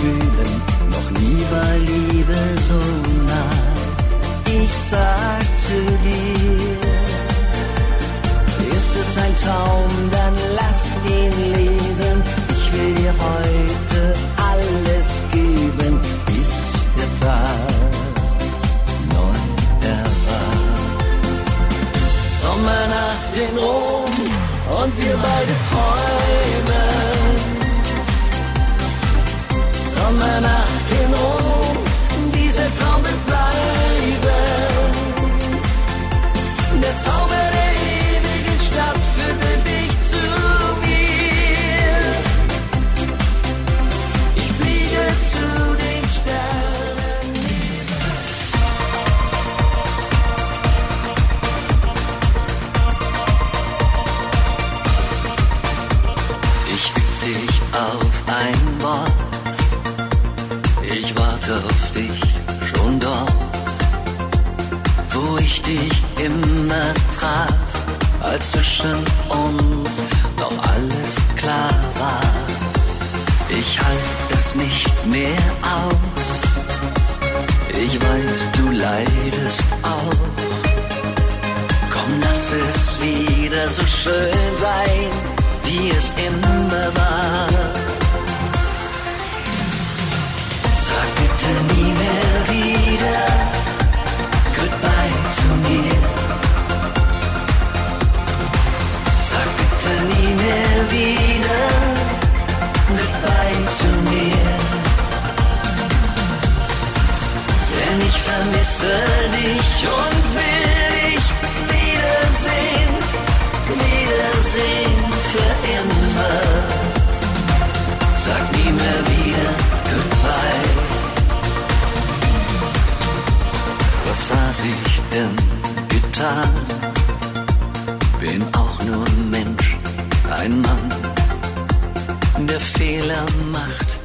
fühlen, noch nie war Liebe so nah. Ich sag zu dir, ist es ein Traum, dann lass ihn leben. Ich will dir heute alles geben, bis der Tag neu erwacht. Sommernacht in Rom und wir beide träumen. Sommernacht in Rom, als zwischen uns noch alles klar war. Ich halt das nicht mehr aus. Ich weiß, du leidest auch. Komm, lass es wieder so schön sein, wie es immer war. Vermisse dich und will dich wiedersehen, wiedersehen für immer. Sag nie mehr wieder Goodbye. Was hab ich denn getan? Bin auch nur ein Mensch, ein Mann, der Fehler macht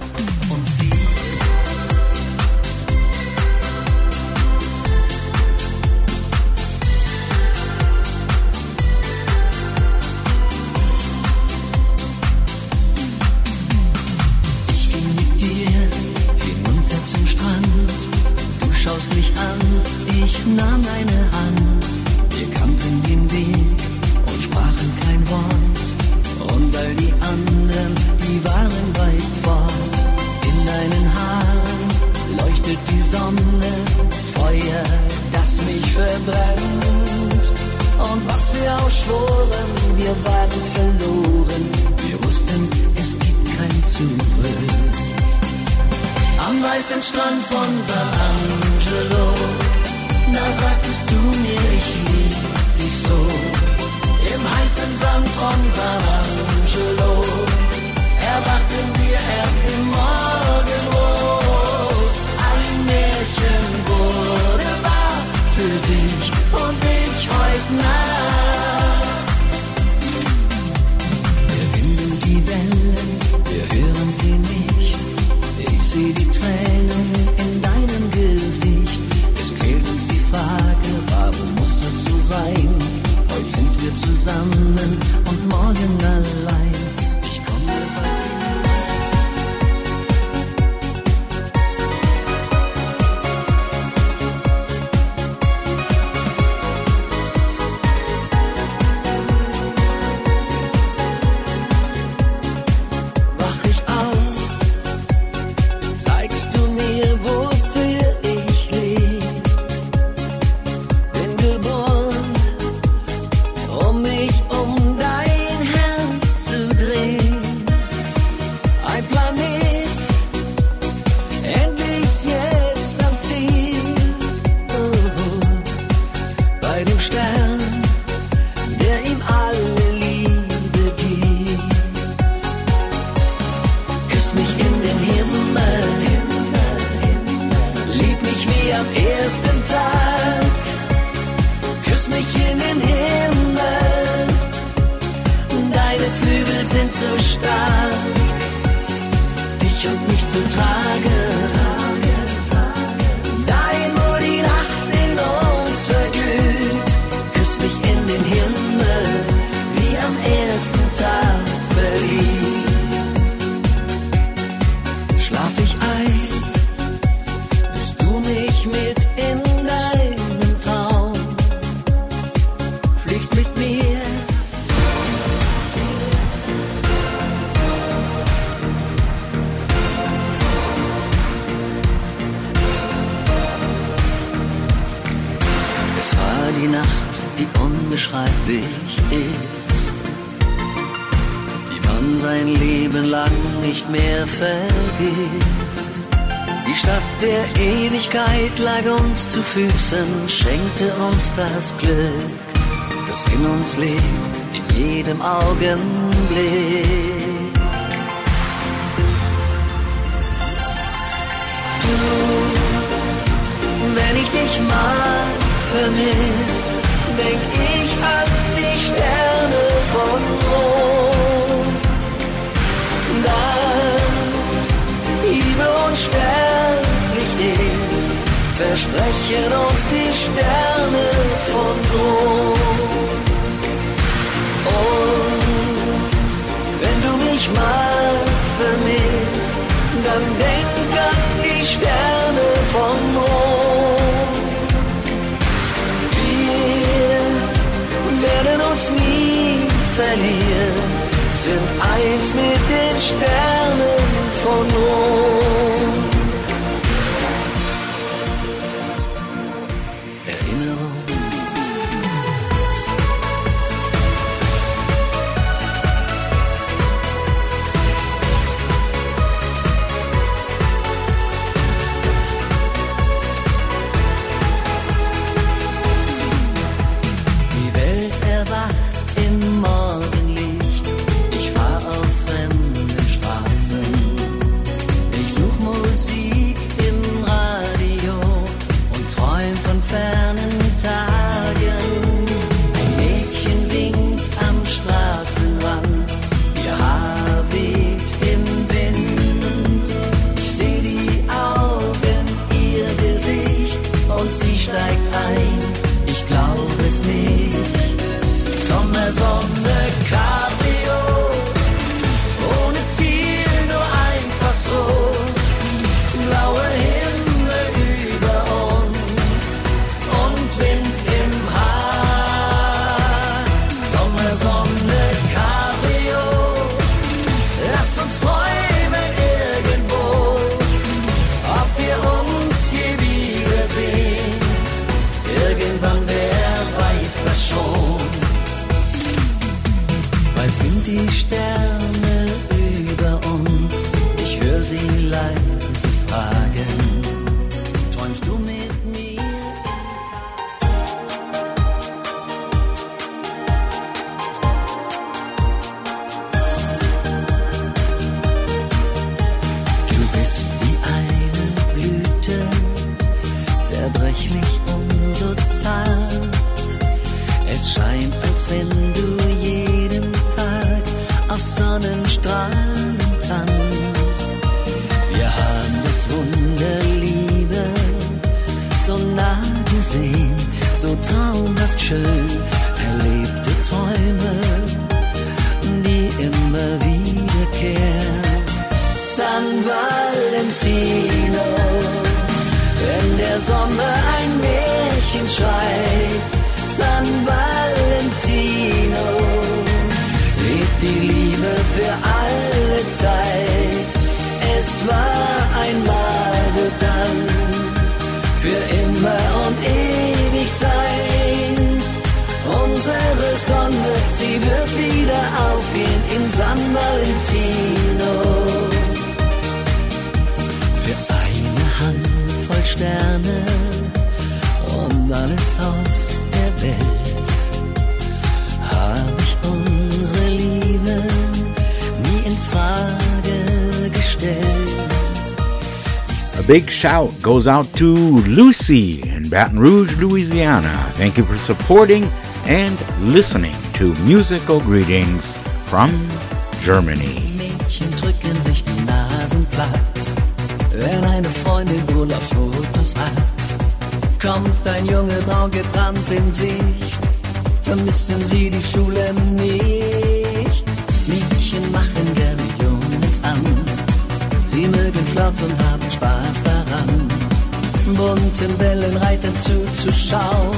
Füßen schenkte uns das Glück, das in uns lebt, in jedem Augenblick. Es scheint, als wenn du jeden Tag auf Sonnenstrahlen tanzt. Wir haben das Wunder Liebe so nah gesehen, so traumhaft schön, erlebte Träume, die immer wiederkehren. San Valentino, wenn der Sommer ein Märchen schreibt San Valentino. Lebt die Liebe für alle Zeit. Es war einmal wird dann für immer und ewig sein. Unsere Sonne, sie wird wieder aufgehen in San Valentino. Für eine Hand voll Sterne und alles auf big shout goes out to Lucy in Baton Rouge, Louisiana. Thank you for supporting and listening to musical greetings from Germany. Mädchen drücken sich die Nasen platt, wenn eine Freundin Urlaubsfotos hat. Kommt ein Junge in vermissen sie die Schule nicht. Mädchen machen gerne Jungs an, sie mögen Flirts und haben Spaß daran. Bunten Wellenreitern zuzuschauen,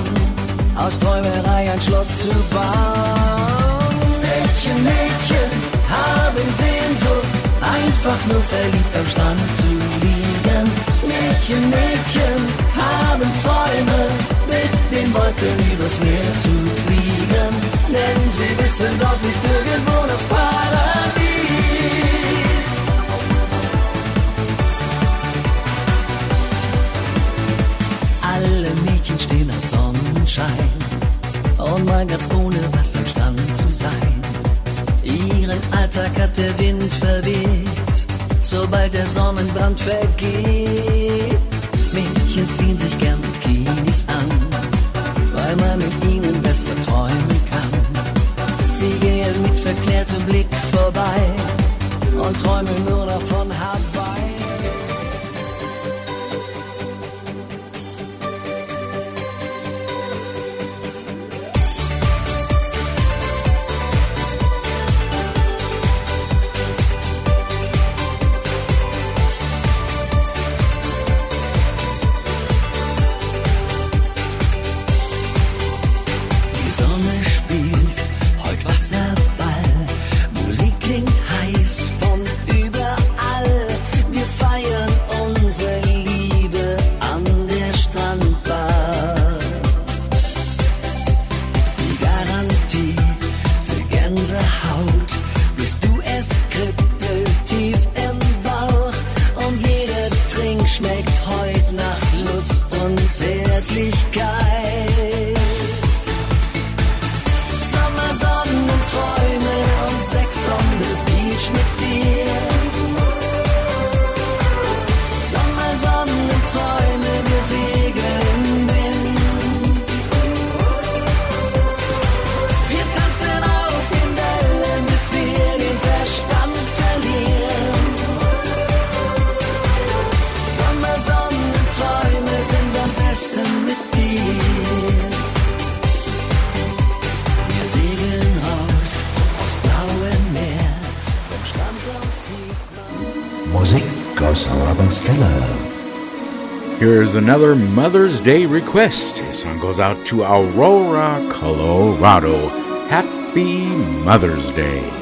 aus Träumerei ein Schloss zu bauen. Mädchen, Mädchen haben Sehnsucht, einfach nur verliebt am Strand zu liegen. Mädchen, Mädchen haben Träume, mit den Wolken übers Meer zu fliegen. Denn sie wissen dort nicht irgendwo das Paradies. Sonnenschein und mal ganz ohne was am zu sein. Ihren Alltag hat der Wind verweht, sobald der Sonnenbrand vergeht. Mädchen ziehen sich gern Bikinis an, weil man mit ihnen besser träumen kann. Sie gehen mit verklärtem Blick vorbei und träumen nur noch another Mother's Day request. This song goes out to Aurora, Colorado. Happy Mother's Day.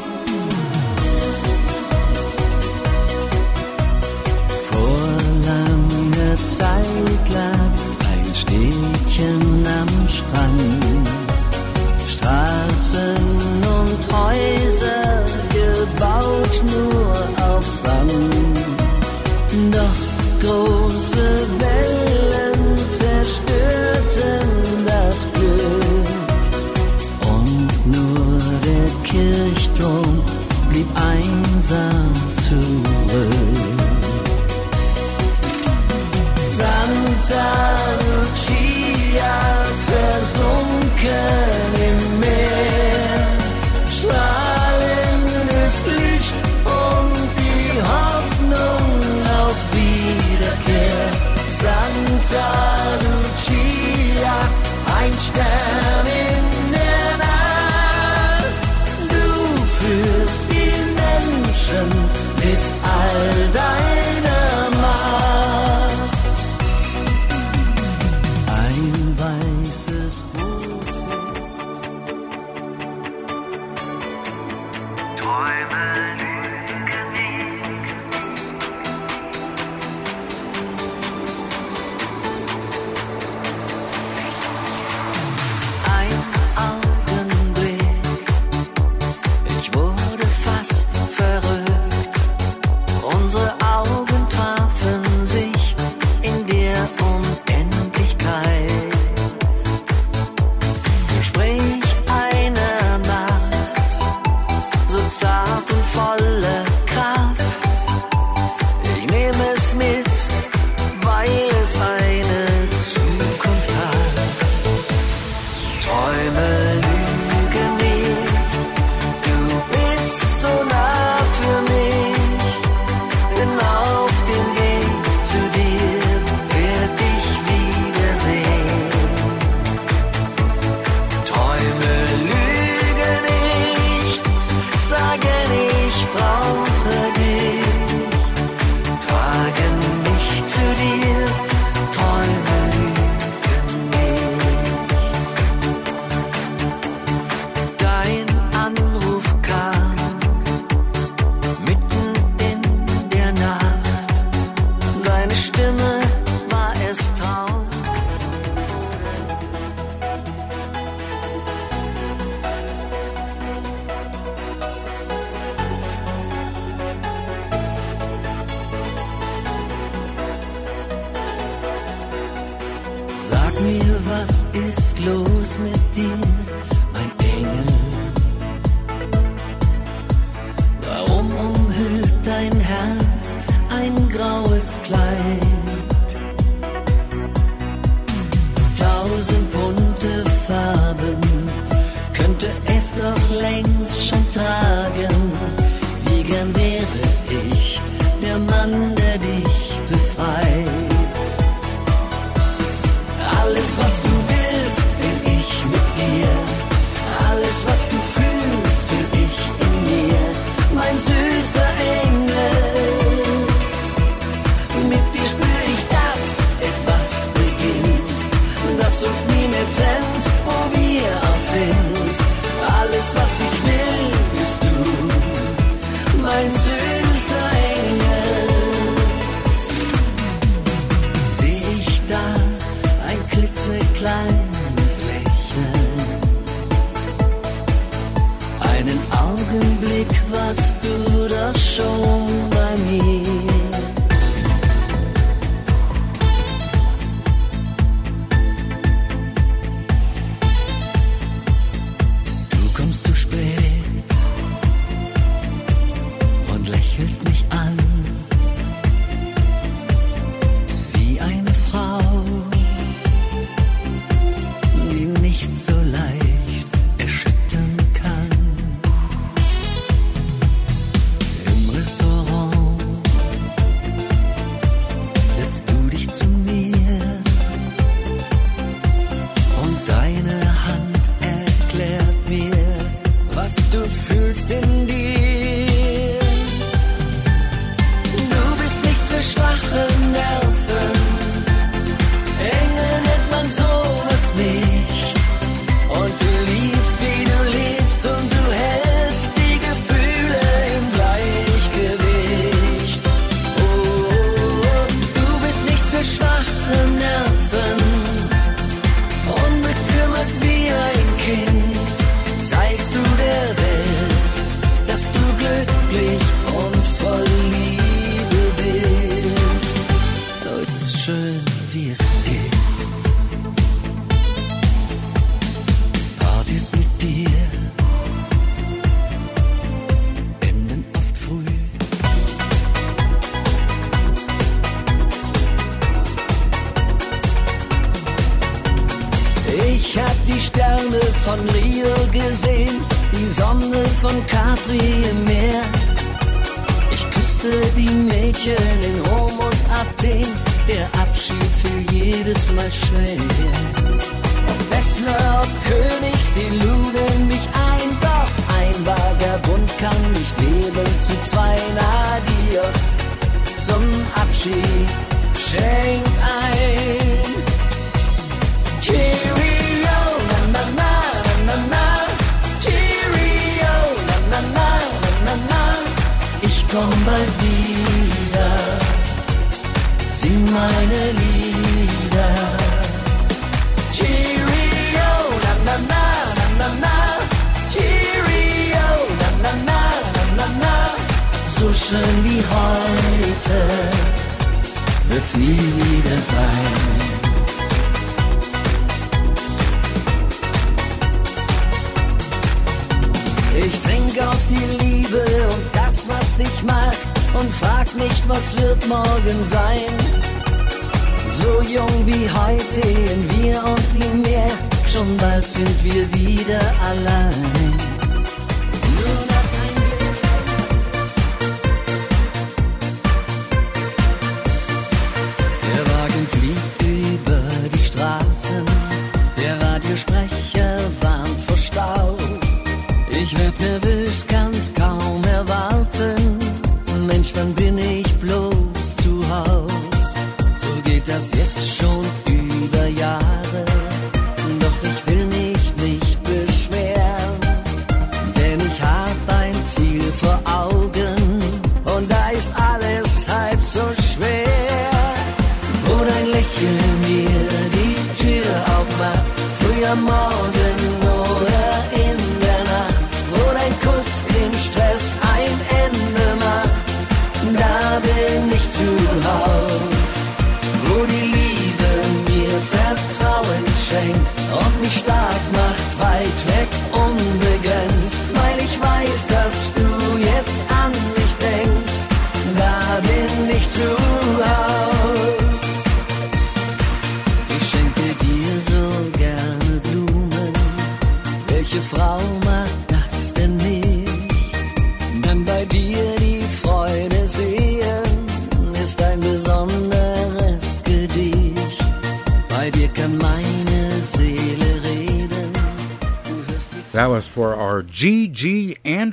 Früh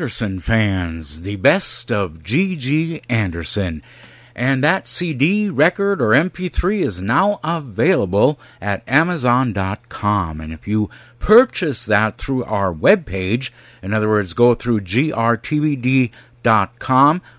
Anderson fans, the best of G.G. Anderson. And that CD, record, or MP3 is now available at Amazon.com. And if you purchase that through our webpage, in other words, go through grtvd.com,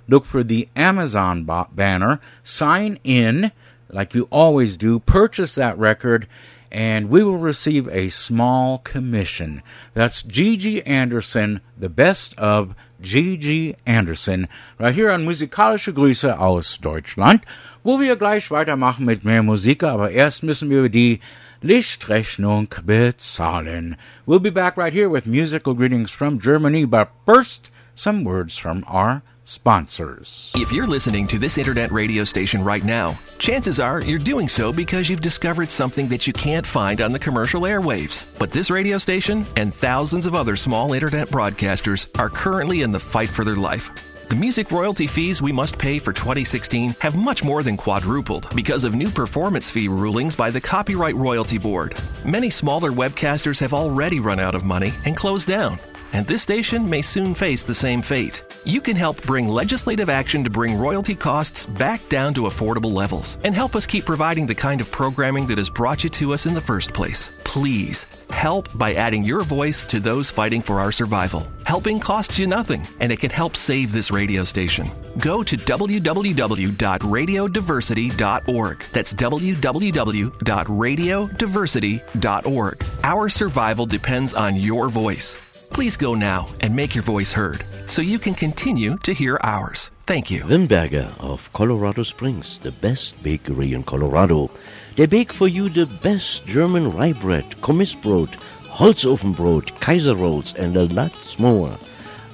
look for the Amazon banner, sign in like you always do, purchase that record, and we will receive a small commission. That's Gigi Anderson, the best of Gigi Anderson, right hier an Musikalische Grüße aus Deutschland, wo wir gleich weitermachen mit mehr Musik, aber erst müssen wir die Lichtrechnung bezahlen. We'll be back right here with musical greetings from Germany, but first, some words from our sponsors. If you're listening to this internet radio station right now, chances are you're doing so because you've discovered something that you can't find on the commercial airwaves. But this radio station and thousands of other small internet broadcasters are currently in the fight for their life. The music royalty fees we must pay for 2016 have much more than quadrupled because of new performance fee rulings by the Copyright Royalty Board. Many smaller webcasters have already run out of money and closed down, and this station may soon face the same fate. You can help bring legislative action to bring royalty costs back down to affordable levels and help us keep providing the kind of programming that has brought you to us in the first place. Please help by adding your voice to those fighting for our survival. Helping costs you nothing, and it can help save this radio station. Go to www.radiodiversity.org. That's www.radiodiversity.org. Our survival depends on your voice. Please go now and make your voice heard so you can continue to hear ours. Thank you. Wimberger of Colorado Springs, the best bakery in Colorado. They bake for you the best German rye bread, Kommissbrot, Holzofenbrot, Kaiser rolls, and a lot more.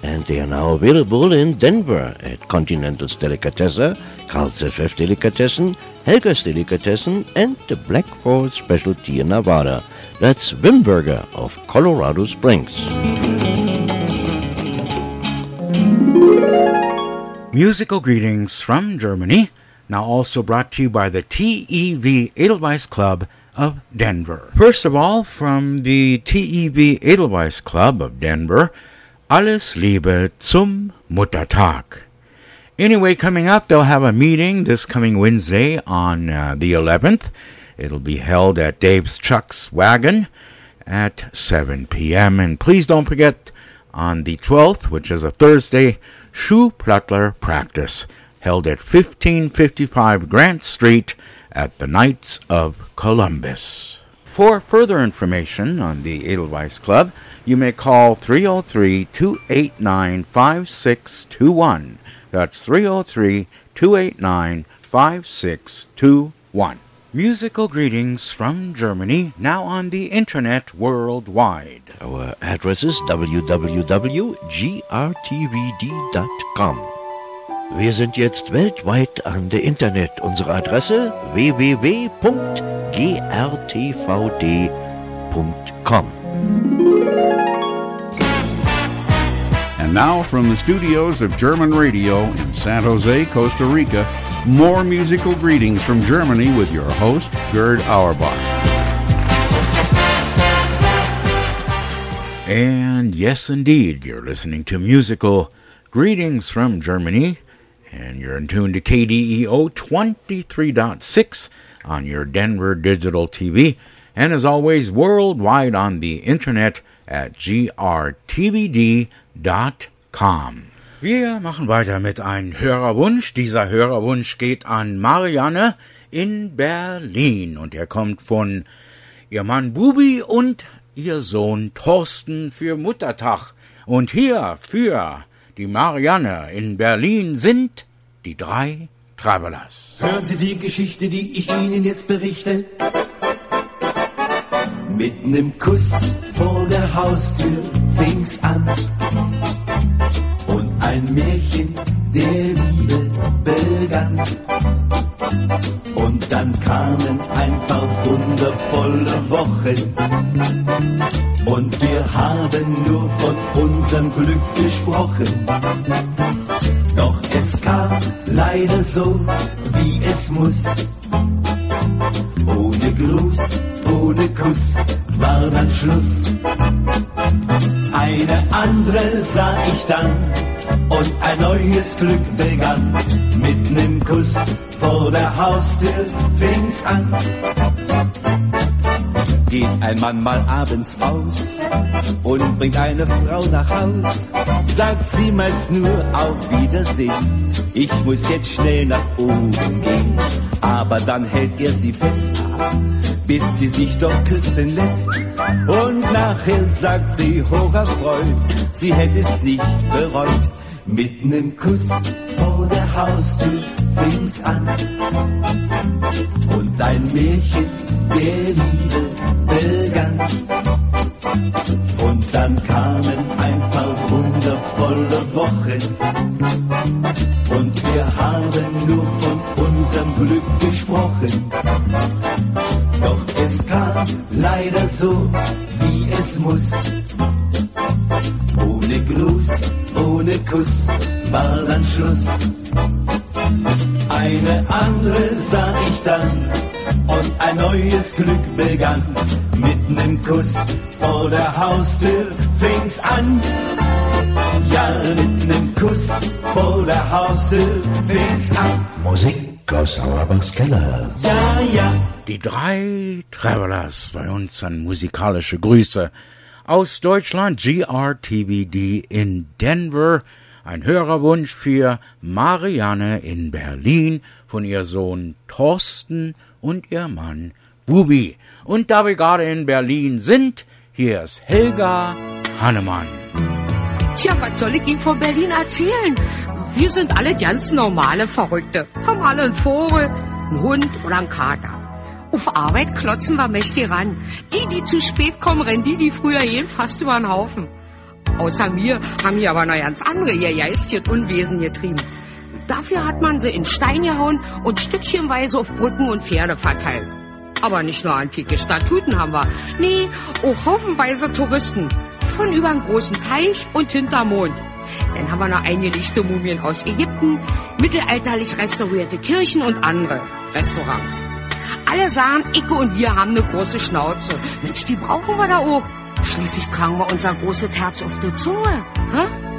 And they are now available in Denver at Continental's Delicatessen, Carl's FF Delicatessen, Helga's Delicatessen, and the Black Forest Specialty in Nevada. That's Wimberger of Colorado Springs. Musical greetings from Germany, now also brought to you by the TEV Edelweiss Club of Denver. First of all, from the TEV Edelweiss Club of Denver, alles Liebe zum Muttertag. Anyway, coming up, they'll have a meeting this coming Wednesday on uh, the 11th. It'll be held at Dave's Chuck's Wagon at 7 p.m. And please don't forget on the 12th, which is a Thursday, shoe Schuhplattler practice held at 1555 Grant Street at the Knights of Columbus. For further information on the Edelweiss Club, you may call 303 289 5621. That's 303 289 5621. Musical greetings from Germany, now on the internet worldwide. Our address is www.grtvd.com. Wir sind jetzt weltweit an der Internet. Unsere Adresse www.grtvd.com. And now from the studios of German Radio in San Jose, Costa Rica, more musical greetings from Germany with your host, Gerd Auerbach. And yes, indeed, you're listening to musical greetings from Germany, and you're in tune to KDEO 23.6 on your Denver digital TV, and as always, worldwide on the internet at grtvd.com. Wir machen weiter mit einem Hörerwunsch. Dieser Hörerwunsch geht an Marianne in Berlin und er kommt von ihr Mann Bubi und ihr Sohn Thorsten für Muttertag. Und hier für die Marianne in Berlin sind die drei Travelers. Hören Sie die Geschichte, die ich Ihnen jetzt berichte. Mit nem Kuss vor der Haustür fing's an. Und ein Märchen der Liebe begann. Und dann kamen ein paar wundervolle Wochen. Und wir haben nur von unserem Glück gesprochen. Doch es kam leider so, wie es muss. Ohne Gruß, ohne Kuss war dann Schluss. Eine andere sah ich dann und ein neues Glück begann. Mit nem Kuss vor der Haustür fing's an. Geht ein Mann mal abends raus und bringt eine Frau nach Haus, sagt sie meist nur auf Wiedersehen. Ich muss jetzt schnell nach oben gehen, aber dann hält er sie fest, bis sie sich doch küssen lässt. Und nachher sagt sie hocherfreut, sie hätte es nicht bereut. Mit nem Kuss vor der Haustür fing's an. Und ein Märchen der Liebe begann. Und dann kamen so, wie es muss. Ohne Gruß, ohne Kuss war dann Schluss. Eine andere sah ich dann und ein neues Glück begann. Mit nem Kuss vor der Haustür fing's an. Ja, mit nem Kuss vor der Haustür fing's an. Musik aus Auerbachs Keller. Ja, ja. Die drei Travelers bei uns an musikalische Grüße. Aus Deutschland GRTVD in Denver. Ein Hörerwunsch für Marianne in Berlin von ihr Sohn Thorsten und ihr Mann Bubi. Und da wir gerade in Berlin sind, hier ist Helga Hannemann. Tja, was soll ich Ihnen von Berlin erzählen? Wir sind alle ganz normale Verrückte. Haben alle einen Vogel, einen Hund oder einen Kater. Auf Arbeit klotzen wir mächtig ran. Die, die zu spät kommen, rennen die, die früher gehen, fast über den Haufen. Außer mir haben hier aber noch ganz andere ihr geistiges Unwesen getrieben. Dafür hat man sie in Stein gehauen und stückchenweise auf Brücken und Pferde verteilt. Aber nicht nur antike Statuten haben wir. Nee, auch haufenweise Touristen. Von über einen großen Teich und hinterm Mond. Dann haben wir noch eingelegte Mumien aus Ägypten, mittelalterlich restaurierte Kirchen und andere Restaurants. Alle sagen, Icke und wir haben eine große Schnauze. Mensch, die brauchen wir da auch. Schließlich tragen wir unser großes Herz auf der Zunge. Hä?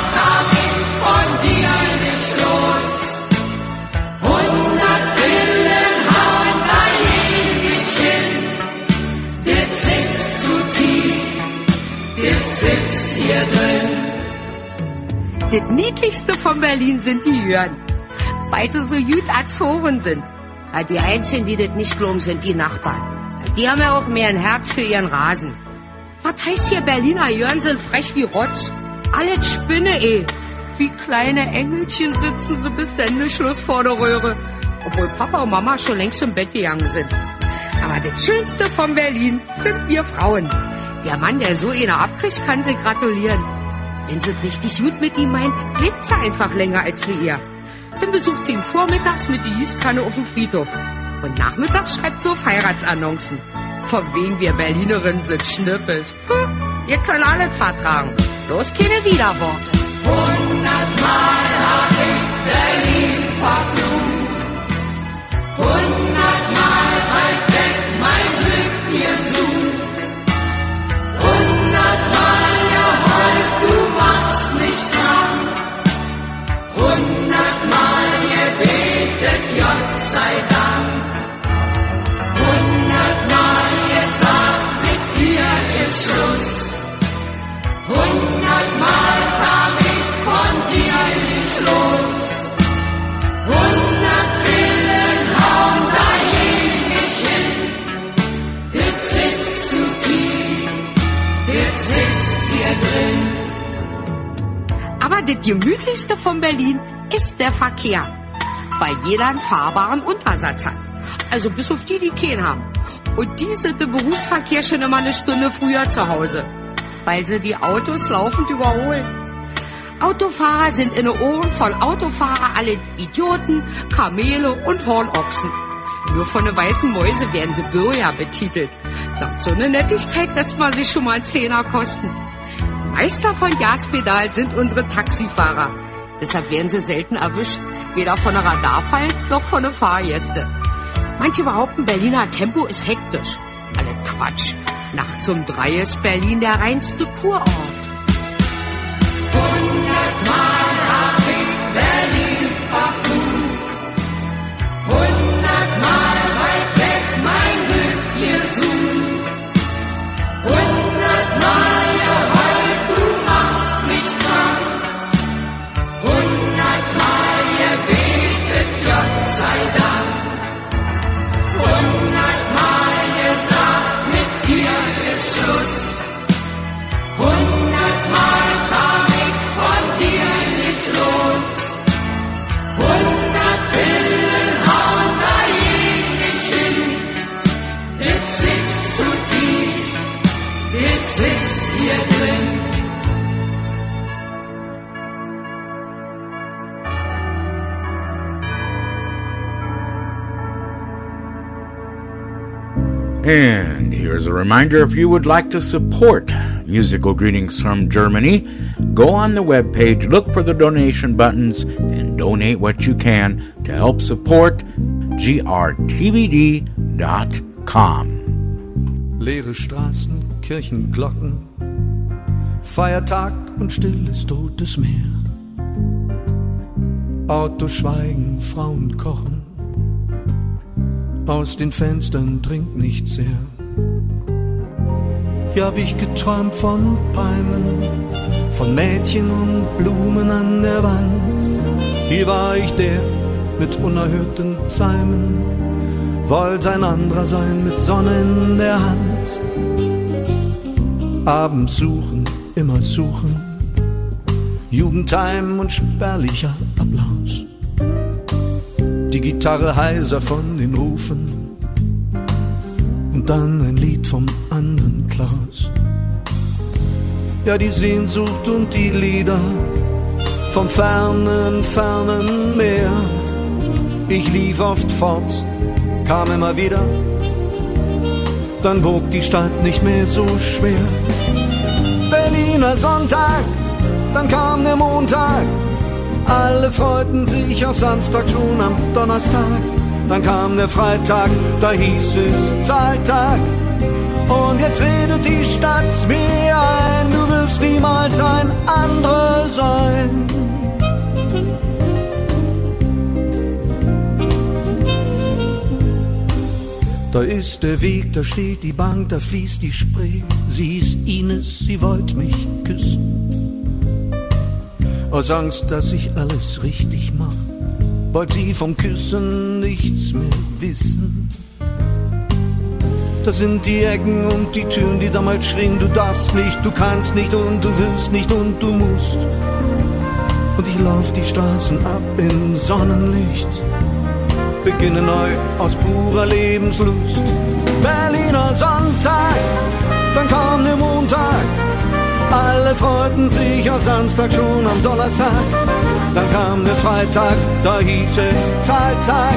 sitzt hier drin. Das Niedlichste von Berlin sind die Jürgen, weil sie so gut erzogen sind. Die Einzigen, die das nicht glauben, sind die Nachbarn. Die haben ja auch mehr ein Herz für ihren Rasen. Was heißt hier, Berliner Jörn sind frech wie Rotz? Alles Spinne, eh. Wie kleine Engelchen sitzen sie bis Sendeschluss vor der Röhre. Obwohl Papa und Mama schon längst im Bett gegangen sind. Aber das Schönste von Berlin sind wir Frauen. Der Mann, der so eine abkriegt, kann sie gratulieren. Wenn sie richtig gut mit ihm meint, lebt sie einfach länger als wir ihr. Dann besucht sie ihn vormittags mit die Gießkanne auf dem Friedhof. Und nachmittags schreibt sie auf Heiratsannoncen. Von wegen wir Berlinerinnen sind schnippisch. Puh, ihr könnt alles vertragen. Bloß keine Widerworte. Hundertmal hab ich Berlin verflucht. Sei Dank. Hundertmal gesagt, mit dir ist Schluss. Hundertmal kam ich von dir nicht los. Hundert Pillen hauen da ewig hin. Jetzt sitzt zu tief, jetzt sitzt hier drin. Aber das Gemütlichste von Berlin ist der Verkehr. Weil jeder einen fahrbaren Untersatz hat. Also bis auf die, die keinen haben. Und die sind im Berufsverkehr schon immer eine Stunde früher zu Hause. weil sie die Autos laufend überholen. Autofahrer sind in den Ohren von Autofahrer alle Idioten, Kamele und Hornochsen. Nur von den weißen Mäuse werden sie Bürger betitelt. Sagt so eine Nettigkeit lässt man sich schon mal einen Zehner kosten. Meister von Gaspedal sind unsere Taxifahrer. Deshalb werden sie selten erwischt. Weder von der Radarfallen noch von den Fahrgästen. Manche behaupten, Berliner Tempo ist hektisch. Alle Quatsch. Nachts um drei ist Berlin der reinste Kurort. Reminder if you would like to support Musical Greetings from Germany, go on the webpage, look for the donation buttons, and donate what you can to help support grtvd.com. Leere Straßen, Kirchenglocken, Feiertag und stilles, totes Meer. Autos schweigen, Frauen kochen, aus den Fenstern dringt nichts her. Hier hab ich geträumt von Palmen, von Mädchen und Blumen an der Wand. Hier war ich der mit unerhörten Psalmen, wollte ein anderer sein mit Sonne in der Hand. Abends suchen, immer suchen, Jugendheim und spärlicher Applaus. Die Gitarre heiser von den Rufen und dann ein Lied vom anderen Klaus. Ja, die Sehnsucht und die Lieder vom fernen, fernen Meer. Ich lief oft fort, kam immer wieder, dann wog die Stadt nicht mehr so schwer. Berliner Sonntag, dann kam der Montag, alle freuten sich auf Samstag schon am Donnerstag. Dann kam der Freitag, da hieß es Zahltag. Und jetzt redet die Stadt mir ein, du wirst niemals ein anderer sein. Da ist der Weg, da steht die Bank, da fließt die Spree. Sie ist Ines, sie wollte mich küssen. Aus Angst, dass ich alles richtig mach, wollt sie vom Küssen nichts mehr wissen. Das sind die Ecken und die Türen, die damals schrien, du darfst nicht, du kannst nicht und du willst nicht und du musst. Und ich lauf die Straßen ab in Sonnenlicht, beginne neu aus purer Lebenslust. Berliner Sonntag, dann kam der Montag, alle freuten sich auf Samstag schon am Donnerstag. Dann kam der Freitag, da hieß es Zahltag.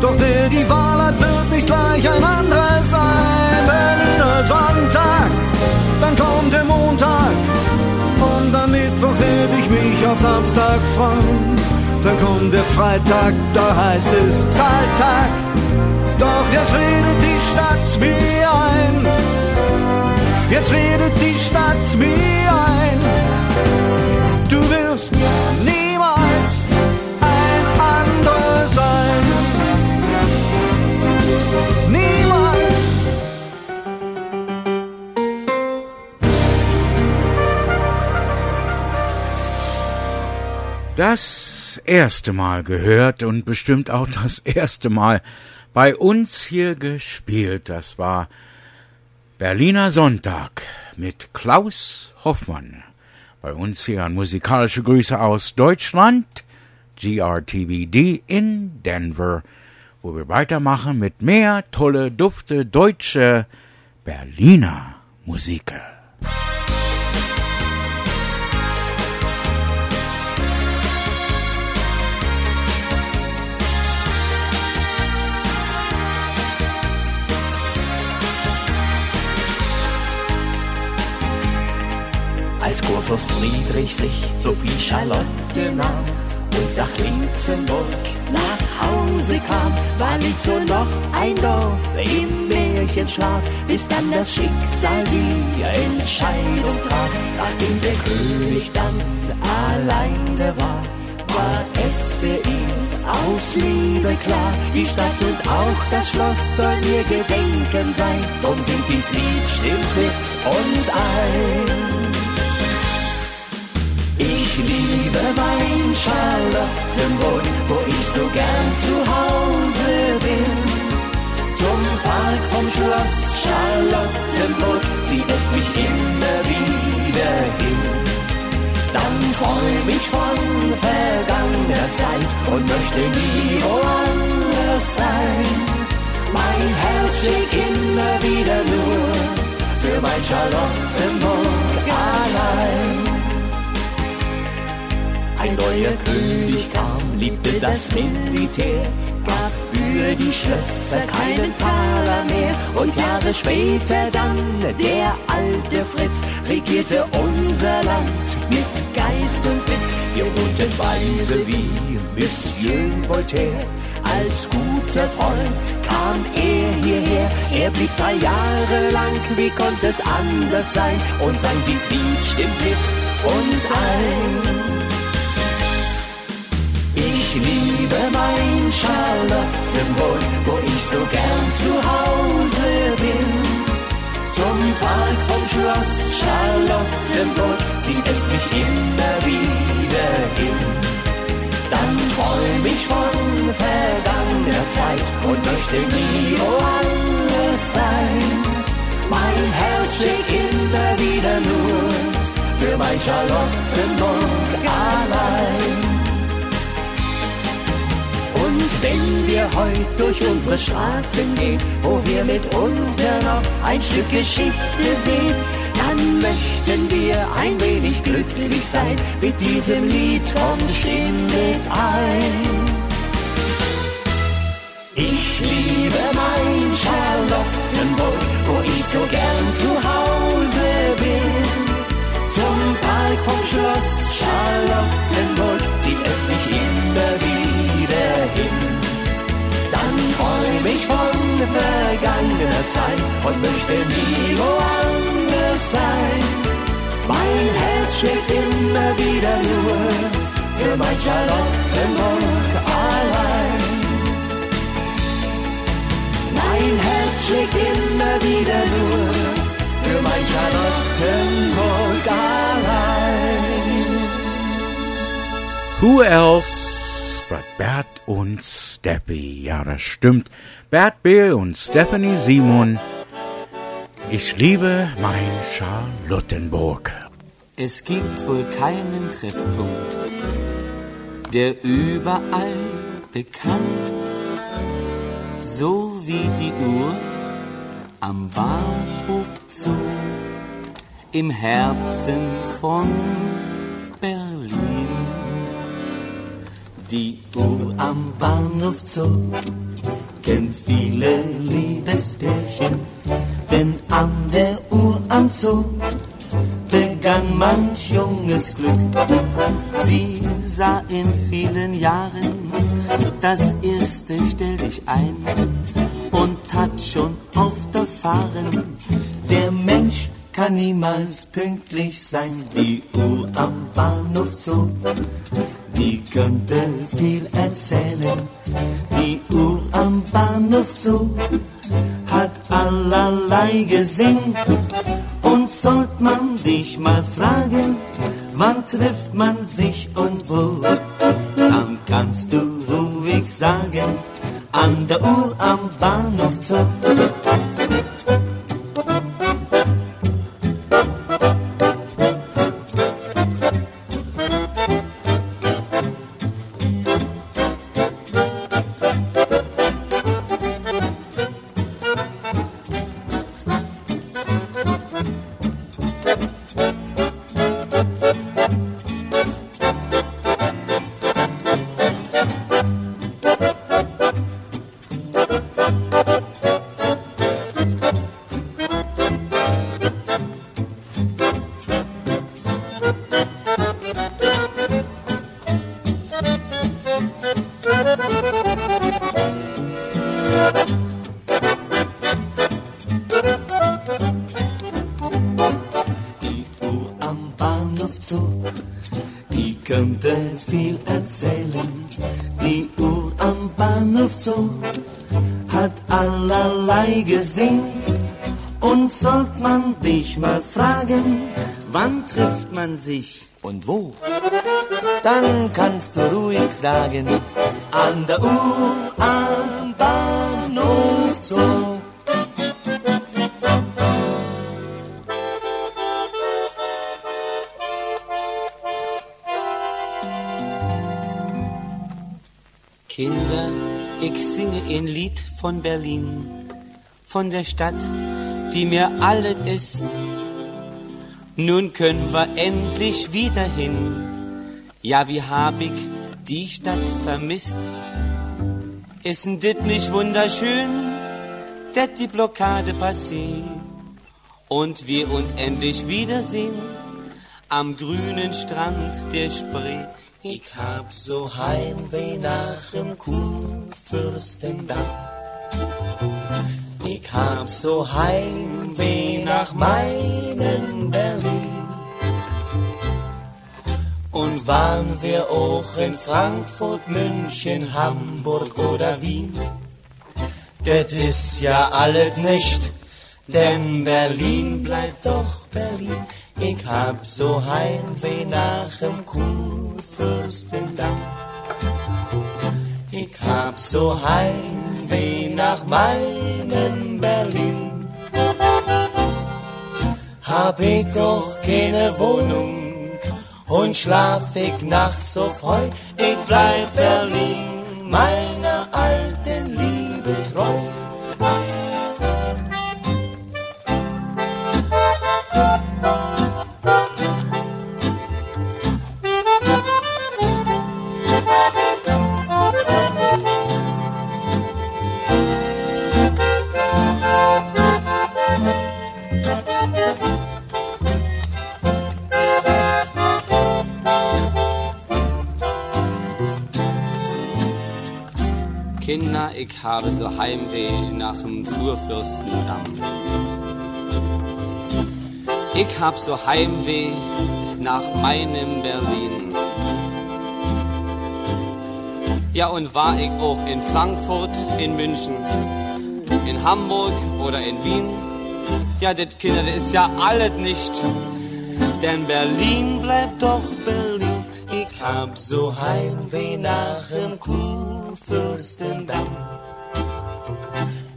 Doch wer die Wahl hat, wird nicht gleich ein anderer sein. Berliner Sonntag, dann kommt der Montag. Und am Mittwoch werde ich mich auf Samstag freuen. Dann kommt der Freitag, da heißt es Zahltag. Doch jetzt redet die Stadt mir ein. Jetzt redet die Stadt mir ein. Das erste Mal gehört und bestimmt auch das erste Mal bei uns hier gespielt. Das war Berliner Sonntag mit Klaus Hoffmann. Bei uns hier an musikalische Grüße aus Deutschland, GRTVD in Denver, wo wir weitermachen mit mehr tolle, dufte deutsche Berliner Musik. Fürst Friedrich sich Sophie Charlotte nahm und nach Linzenburg nach Hause kam, war Litzo noch ein Dorf im Märchenschlaf, bis dann das Schicksal die Entscheidung traf. Nachdem der König dann alleine war, war es für ihn aus Liebe klar. Die Stadt und auch das Schloss sollen ihr Gedenken sein. Drum singt dies Lied, stimmt mit uns ein. Ich liebe mein Charlottenburg, wo ich so gern zu Hause bin. Zum Park vom Schloss Charlottenburg zieht es mich immer wieder hin. Dann träum ich von vergangener Zeit und möchte nie woanders sein. Mein Herz schlägt immer wieder nur für mein Charlottenburg allein. Ein neuer König kam, liebte das Militär, gab für die Schlösser keinen Taler mehr. Und Jahre später dann der alte Fritz regierte unser Land mit Geist und Witz. Wir wohnten weise wie Monsieur Voltaire. Als guter Freund kam er hierher. Er blieb drei Jahre lang, wie konnte es anders sein? Und sang dies Lied stimmt mit uns ein. Ich liebe mein Charlottenburg, wo ich so gern zu Hause bin. Zum Park vom Schloss Charlottenburg zieht es mich immer wieder hin. Dann träum ich von vergangener Zeit und möchte nie woanders sein. Mein Herz schlägt immer wieder nur für mein Charlottenburg allein. Und wenn wir heute durch unsere Straßen gehen, wo wir mitunter noch ein Stück Geschichte sehen, dann möchten wir ein wenig glücklich sein. Mit diesem Lied kommt stehen mit ein. Ich liebe mein Charlottenburg, wo ich so gern zu Hause bin. Zum Park vom Schloss Charlottenburg zieht es mich immer wieder hin. Dann träum ich von vergangener Zeit und möchte nie woanders sein. Mein Herz schlägt immer wieder nur für mein Charlottenburg allein. Mein Herz schlägt immer wieder nur für mein Charlottenburg allein. Who else but Bert und Steffi? Ja, das stimmt. Bert Bill und Stephanie Simon. Ich liebe mein Charlottenburg. Es gibt wohl keinen Treffpunkt, der überall bekannt, so wie die Uhr am Bahnhof Zoo im Herzen von Die Uhr am Bahnhof Zoo kennt viele Liebespärchen, denn an der Uhr am Zoo begann manch junges Glück. Sie sah in vielen Jahren das erste Stell dich ein und hat schon oft erfahren, der Mensch kann niemals pünktlich sein. Die Uhr am Bahnhof Zoo, die könnte viel erzählen. Die Uhr am Bahnhof Zoo hat allerlei gesehen. Und sollt man dich mal fragen, wann trifft man sich und wo, dann kannst du ruhig sagen, an der Uhr am Bahnhof Zoo. Sich und wo? Dann kannst du ruhig sagen, an der Uhr am Bahnhof Zoo. Kinder, ich singe ein Lied von Berlin, von der Stadt, die mir alles ist. Nun können wir endlich wieder hin. Ja, wie hab ich die Stadt vermisst? Ist dit nicht wunderschön, dass die Blockade passiert und wir uns endlich wiedersehen am grünen Strand der Spree? Ich hab so Heimweh nach dem Kurfürstendamm. Ich hab so Heimweh nach meinem Berlin. Und waren wir auch in Frankfurt, München, Hamburg oder Wien? Das ist ja alles nicht, denn Berlin bleibt doch Berlin. Ich hab so Heimweh nach dem Kurfürstendamm. Ich hab so Heimweh nach meinem Berlin. Hab ich auch keine Wohnung und schlaf ich nachts so freu. Ich bleib Berlin, meiner alten Liebe treu. Kinder, ich habe so Heimweh nach dem Kurfürstendamm. Ich hab so Heimweh nach meinem Berlin. Ja, und war ich auch in Frankfurt, in München, in Hamburg oder in Wien? Ja, das Kinder, das ist ja alles nicht. Denn Berlin bleibt doch Berlin. Ich hab so Heimweh nach dem Kurfürstendamm.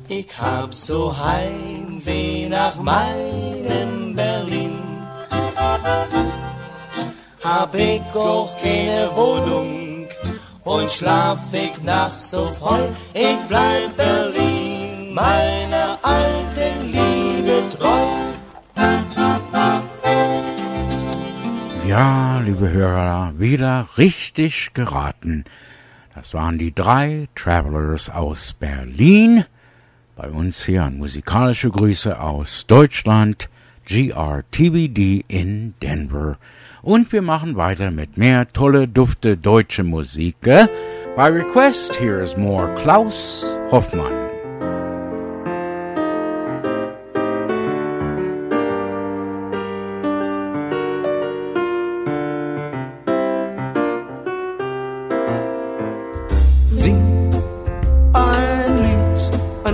Ich hab so Heimweh nach meinem Berlin. Hab ich auch keine Wohnung und schlaf ich nachts so freu. Ich bleib Berlin, meiner alten Liebe treu. Ja, liebe Hörer, wieder richtig geraten. Das waren die drei Travelers aus Berlin. Bei uns hier an musikalische Grüße aus Deutschland, GRTBD in Denver. Und wir machen weiter mit mehr tolle, dufte deutsche Musik. äh? By request, here is more Klaus Hoffmann.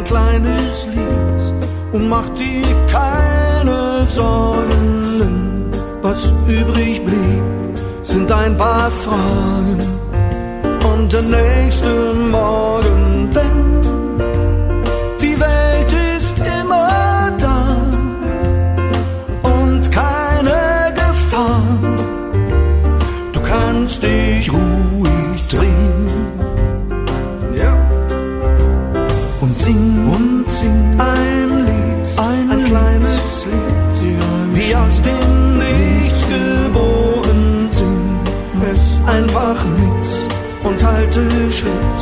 Kleines Lied und mach dir keine Sorgen. Was übrig blieb, sind ein paar Fragen und der nächste Morgen, und halte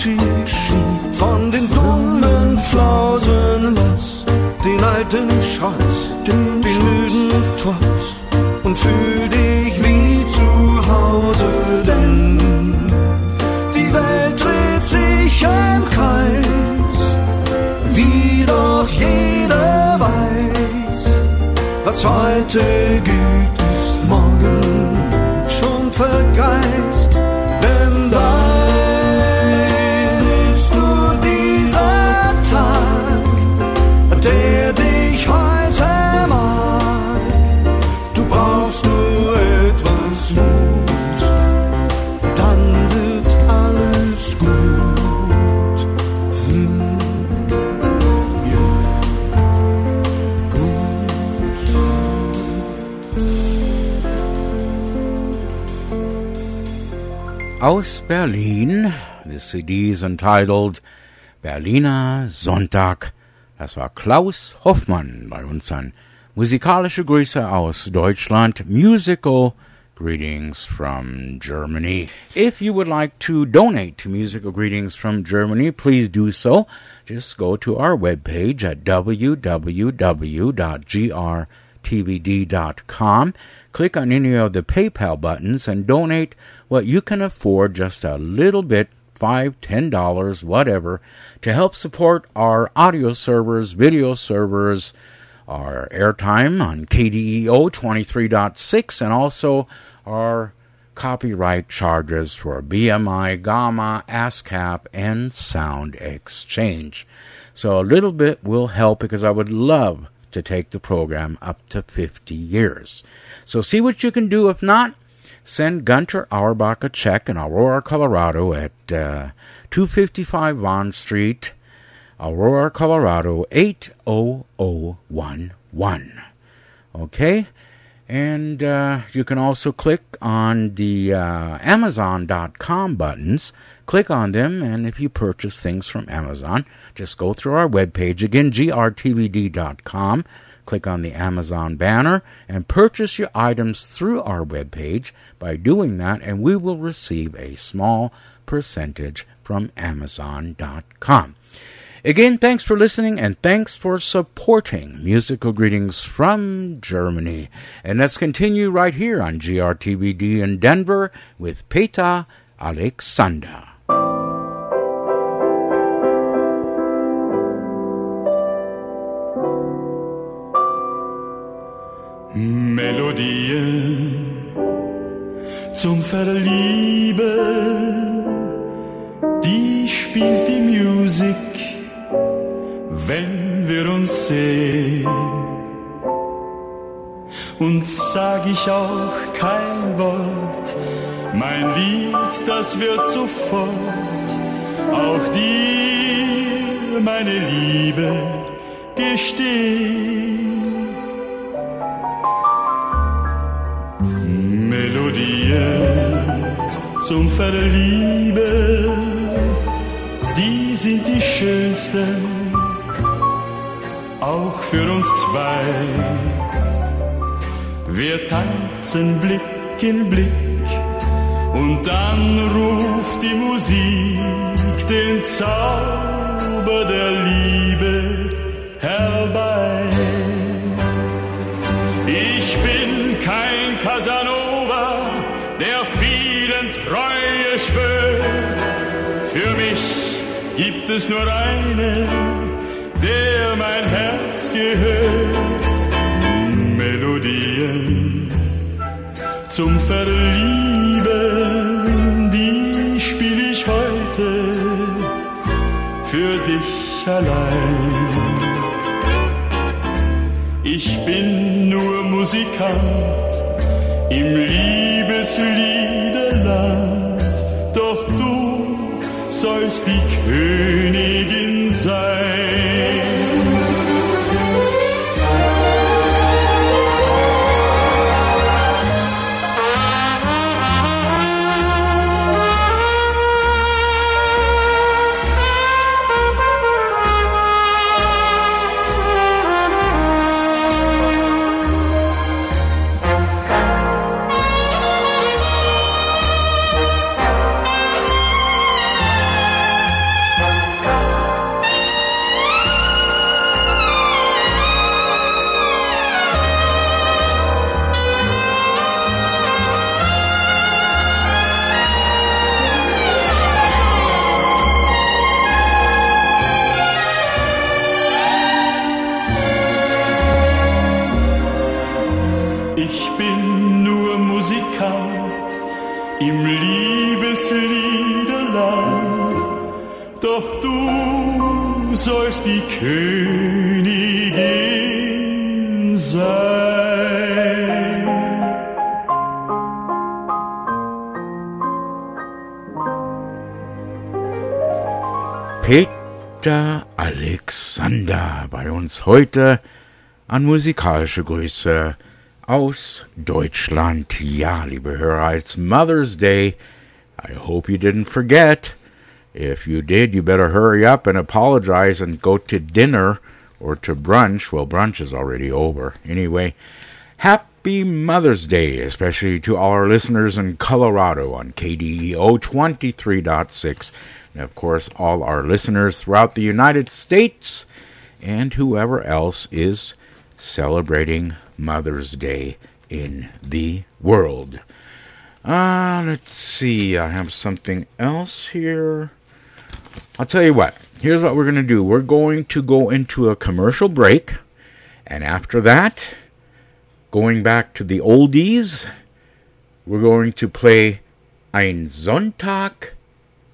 Abschied von den dummen Flausen, lass den alten Schrott, den, den müden Trotz. Und fühl dich wie zu Hause, denn die Welt dreht sich im Kreis, wie doch jeder weiß, was heute gut ist, morgen schon vergeist, Aus Berlin. The CD is entitled Berliner Sonntag. Das war Klaus Hoffmann bei uns an musikalische Grüße aus Deutschland. Musical greetings from Germany. If you would like to donate to Musical Greetings from Germany, please do so. Just go to our webpage at www.grtvd.com. Click on any of the PayPal buttons and donate what you can afford, just a little bit, five, ten dollars, whatever, to help support our audio servers, video servers, our airtime on KDEO 23.6, and also our copyright charges for BMI, Gamma, ASCAP, and Sound Exchange. So a little bit will help because I would love to take the program up to 50 years. So see what you can do. If not, send Gunter Auerbach a check in Aurora, Colorado at uh, 255 Vaughn Street, Aurora, Colorado 80011. Okay? And uh, you can also click on the uh, Amazon.com buttons. Click on them, and if you purchase things from Amazon, just go through our webpage again, grtvd.com. Click on the Amazon banner and purchase your items through our webpage. By doing that, and we will receive a small percentage from Amazon.com. Again, thanks for listening and thanks for supporting Musical Greetings from Germany. And let's continue right here on GRTVD in Denver with Peta Alexander. Melodien zum Verlieben, die spielt die Musik, wenn wir uns sehen. Und sag ich auch kein Wort, mein Lied, das wird sofort auch dir, meine Liebe, gestehen. Melodien zum Verlieben, die sind die schönsten, auch für uns zwei. Wir tanzen Blick in Blick und dann ruft die Musik den Zauber der Liebe herbei. Gibt es nur einen, der mein Herz gehört. Melodien zum Verlieben, die spiel ich heute für dich allein. Ich bin nur Musikant im Liebesliederland, sollst die Königin sein. Uns heute an musikalische Grüße aus Deutschland. Ja, liebe Hörer, it's Mother's Day. I hope you didn't forget. If you did, you better hurry up and apologize and go to dinner or to brunch. Well, brunch is already over. Anyway, happy Mother's Day, especially to all our listeners in Colorado on KDEO 23.6. And of course, all our listeners throughout the United States and whoever else is celebrating Mother's Day in the world. Uh, let's see. I have something else here. I'll tell you what. Here's what we're going to do. We're going to go into a commercial break. And after that, going back to the oldies, we're going to play Ein Sonntag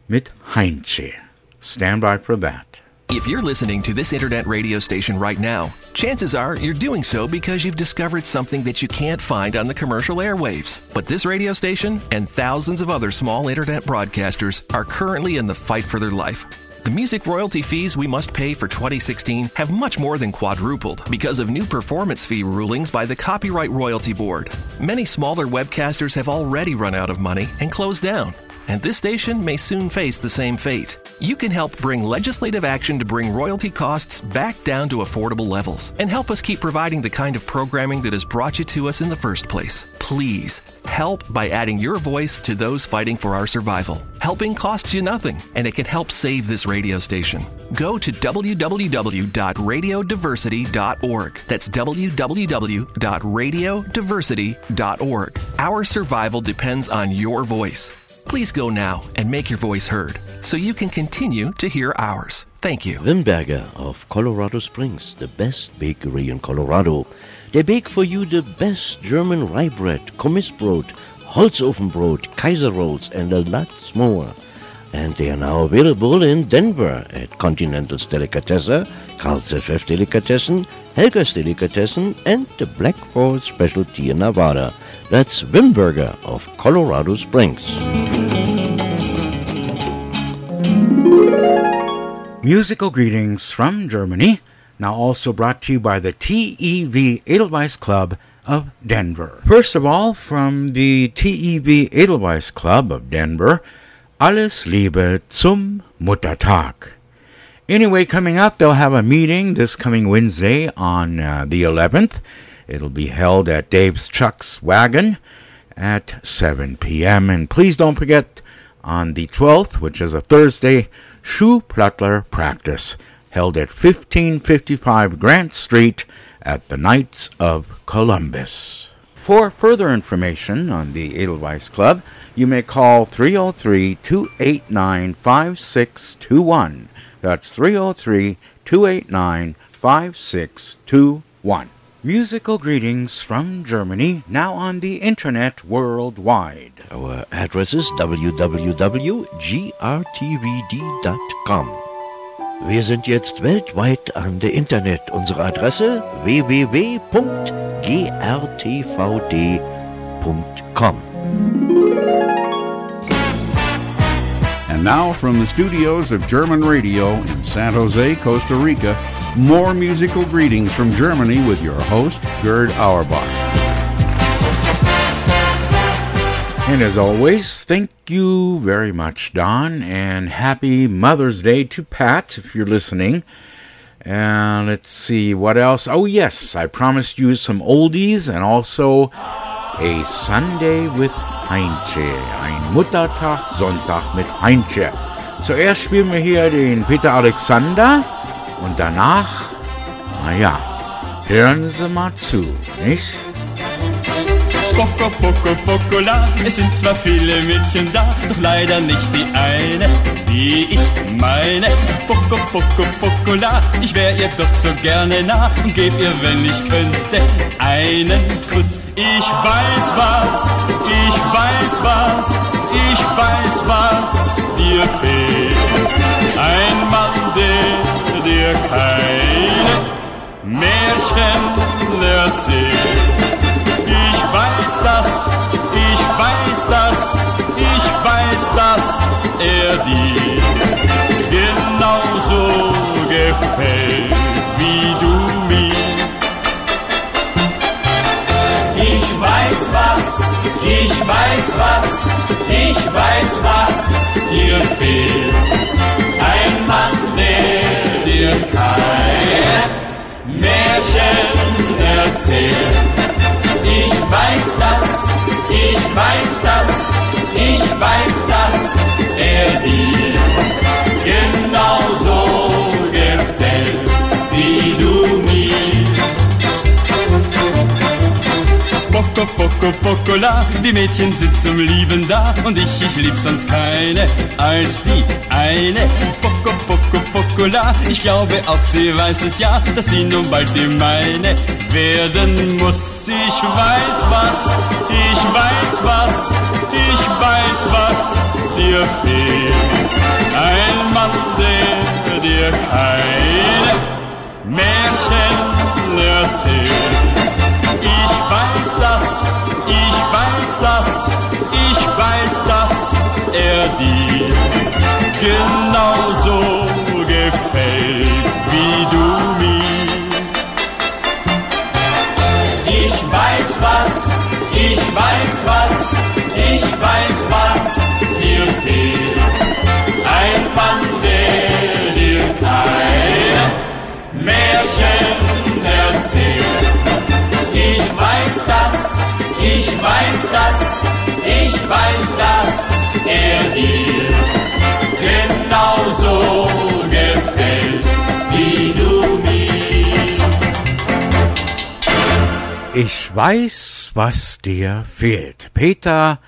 mit Heinche. Stand by for that. If you're listening to this internet radio station right now, chances are you're doing so because you've discovered something that you can't find on the commercial airwaves. But this radio station and thousands of other small internet broadcasters are currently in the fight for their life. The music royalty fees we must pay for 2016 have much more than quadrupled because of new performance fee rulings by the Copyright Royalty Board. Many smaller webcasters have already run out of money and closed down and this station may soon face the same fate. You can help bring legislative action to bring royalty costs back down to affordable levels and help us keep providing the kind of programming that has brought you to us in the first place. Please help by adding your voice to those fighting for our survival. Helping costs you nothing, and it can help save this radio station. Go to www.radiodiversity.org. That's www.radiodiversity.org. Our survival depends on your voice. Please go now and make your voice heard so you can continue to hear ours. Thank you. Wimberger of Colorado Springs, the best bakery in Colorado. They bake for you the best German rye bread, Kommissbrot, Holzofenbrot, Kaiser rolls, and a lot more. And they are now available in Denver at Continental's Delicatessen, Carl's FF Delicatessen, Helga's Delicatessen, and the Black Forest Specialty in Nevada. That's Wimberger of Colorado Springs. Musical greetings from Germany, now also brought to you by the TEV Edelweiss Club of Denver. First of all, from the TEV Edelweiss Club of Denver, alles Liebe zum Muttertag. Anyway, coming up, they'll have a meeting this coming Wednesday on uh, the 11th. It'll be held at Dave's Chuck's Wagon at 7 p.m. And please don't forget on the 12th, which is a Thursday, Schuhplattler practice held at 1555 Grant Street at the Knights of Columbus. For further information on the Edelweiss Club, you may call 303 289 5621. That's 303 289 5621. Musical greetings from Germany, now on the internet worldwide. Our address is www.grtvd.com. Wir sind jetzt weltweit an der Internet. Unsere Adresse www.grtvd.com. And now from the studios of German Radio in San Jose, Costa Rica, more musical greetings from Germany with your host, Gerd Auerbach. And as always, thank you very much, Don, and happy Mother's Day to Pat if you're listening. And let's see what else. Oh, yes, I promised you some oldies and also a Sunday with Heinche. Ein Muttertag, Sonntag mit Heinche. Zuerst spielen wir hier den Peter Alexander und danach, naja, hören Sie mal zu, nicht? Poco, Poco, Pocola. Es sind zwar viele Mädchen da, doch leider nicht die eine, die ich meine. Poco, Poco, Pocola. Ich wär ihr doch so gerne nah und geb ihr, wenn ich könnte, einen Kuss. Ich weiß was, ich weiß was, ich weiß was dir fehlt. Ein Mann, der dir keine Märchen erzählt. Ich weiß das, ich weiß das, ich weiß, dass er dir genauso gefällt wie du mir. Ich weiß was, ich weiß was, ich weiß was dir fehlt. Ein Mann, der dir kein Märchen erzählt. Ich weiß das, ich weiß das, ich weiß, dass er dir Poco, poco, pocola, die Mädchen sind zum Lieben da und ich, ich lieb sonst keine als die eine. Poco, poco, pocola, ich glaube auch sie weiß es ja, dass sie nun bald die meine werden muss. Ich weiß was, ich weiß was, ich weiß was dir fehlt. Ein Mann, der dir keine Märchen erzählt. Dir genauso gefällt wie du mir. Ich weiß was, ich weiß was, ich weiß was dir fehlt. Ein Mann, der dir kein Märchen erzählt. Ich weiß das, ich weiß das, ich weiß, dass er dir genauso gefällt wie du mir. Ich weiß, was dir fehlt. Peter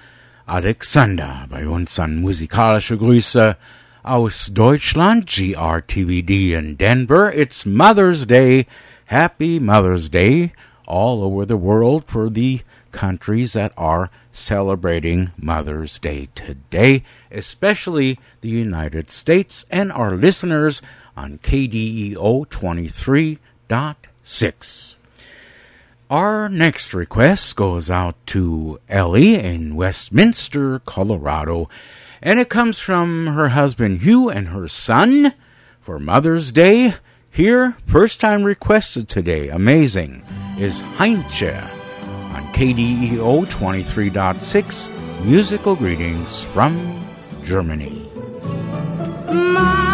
Alexander bei uns an musikalische Grüße aus Deutschland, GRTVD in Denver. It's Mother's Day. Happy Mother's Day all over the world for the countries that are celebrating Mother's Day today, especially the United States and our listeners on KDEO 23.6. Our next request goes out to Ellie in Westminster, Colorado, and it comes from her husband Hugh and her son for Mother's Day. Here, first time requested today, amazing, is Heinche KDEO 23.6 Musical Greetings from Germany. Mama,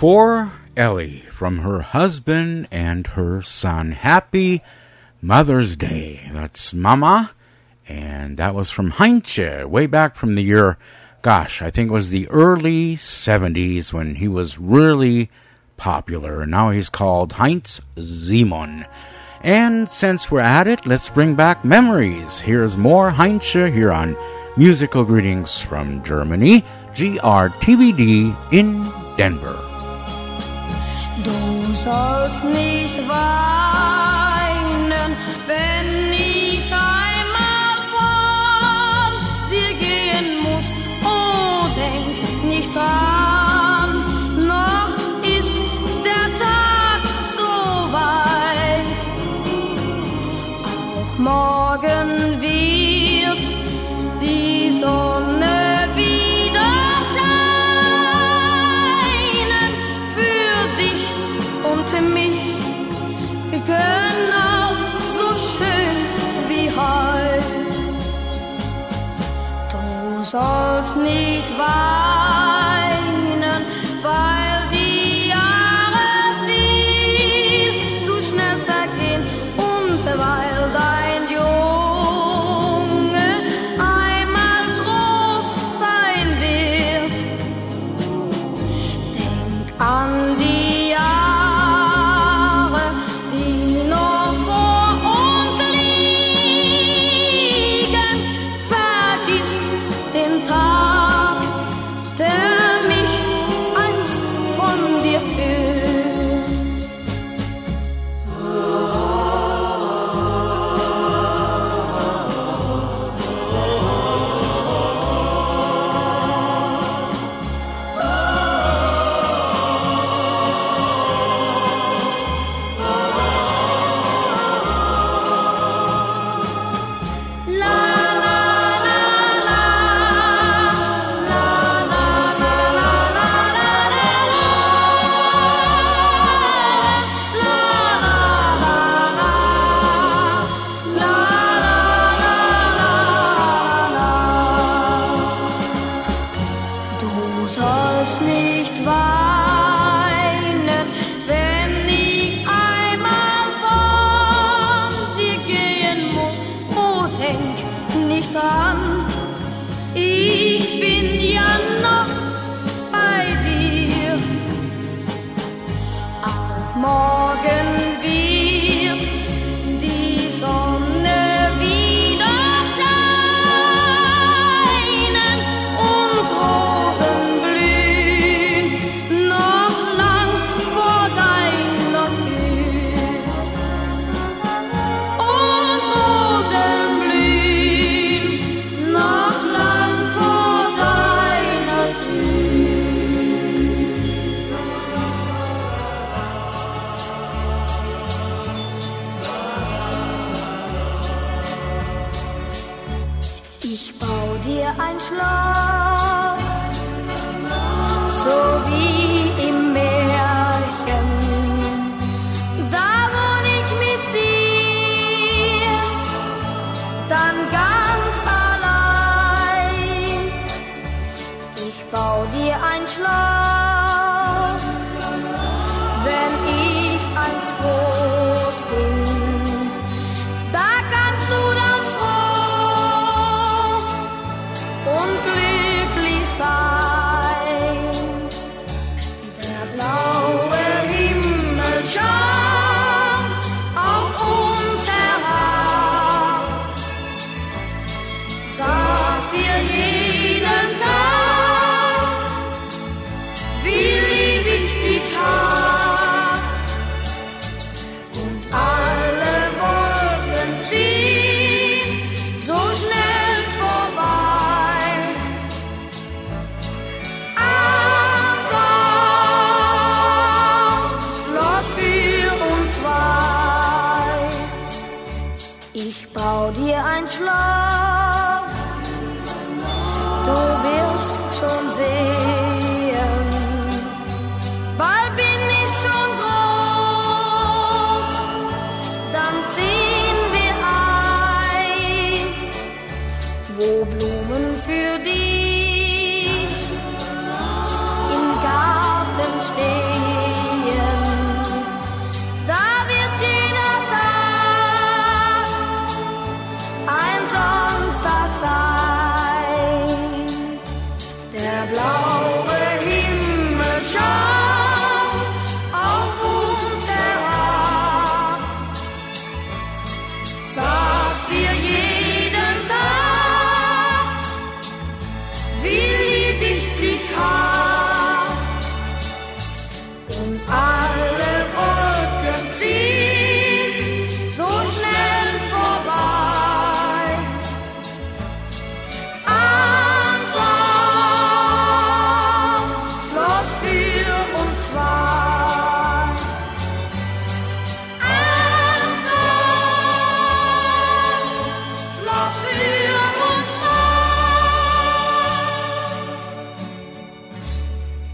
for Ellie from her husband and her son. Happy Mother's Day. That's Mama. And that was from Heinche, way back from the year, gosh, I think it was the early 70s when he was really popular. Now he's called Heinz Simon. And since we're at it, let's bring back memories. Here's more Heinche here on Musical Greetings from Germany, GRTVD in Denver. Du sollst nicht wahr. soll's nicht wahr.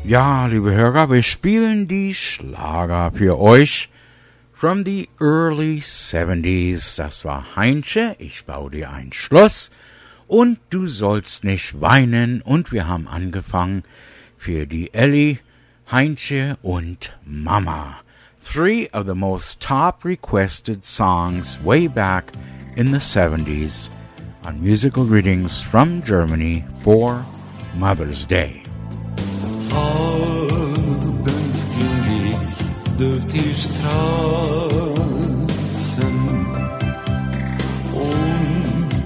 Ja, liebe Hörer, wir spielen die Schlager für euch from the early 70s. Das war Heinche, ich baue dir ein Schloss und du sollst nicht weinen und wir haben angefangen für die Ellie, Heinche und Mama. Three of the most top requested songs way back in the 70s on musical readings from Germany for Mother's Day. Abends ging ich durch die Straßen und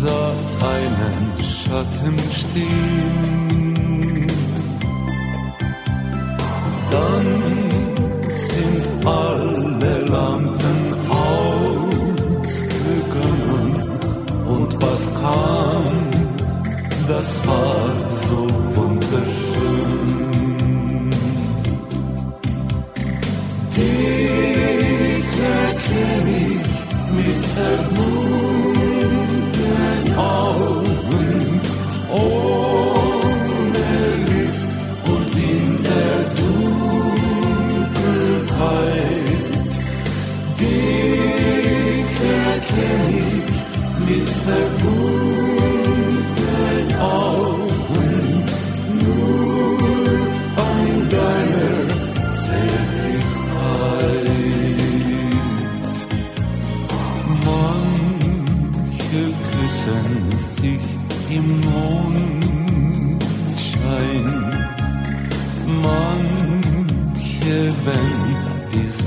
sah einen Schatten stehen. Dann sind alle Lampen ausgegangen und was kam, das war so wunderschön. Dich erkenn ich mit verbundenen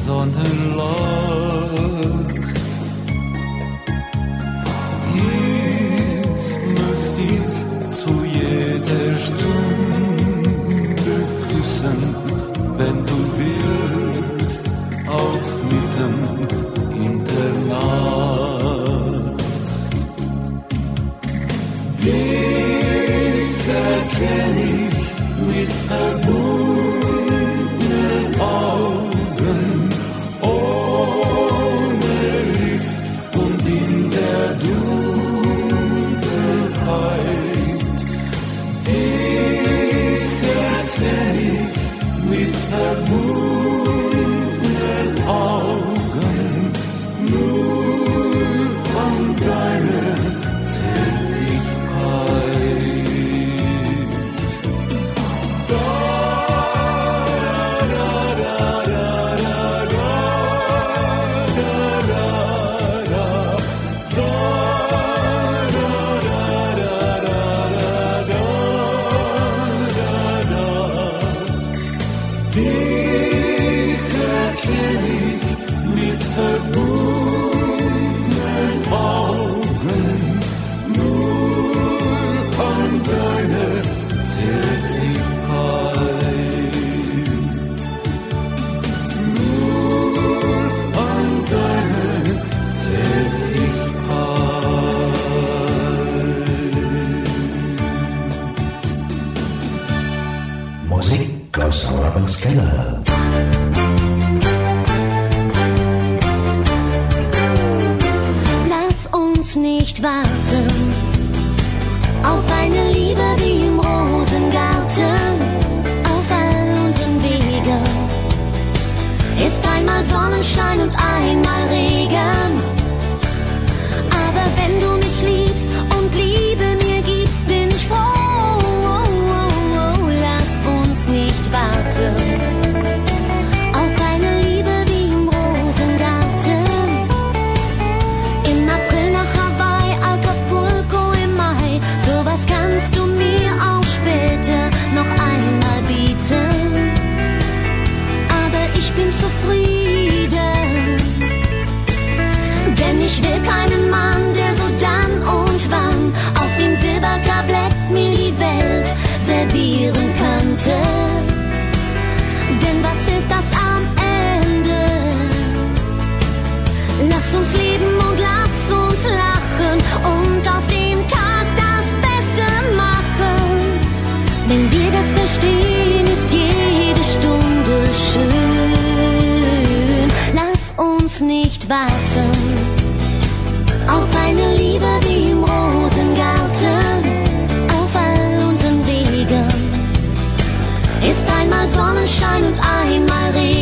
Sonnenloch. nicht warten auf eine Liebe wie im Rosengarten. Auf all unseren Wegen ist einmal Sonnenschein und einmal Regen.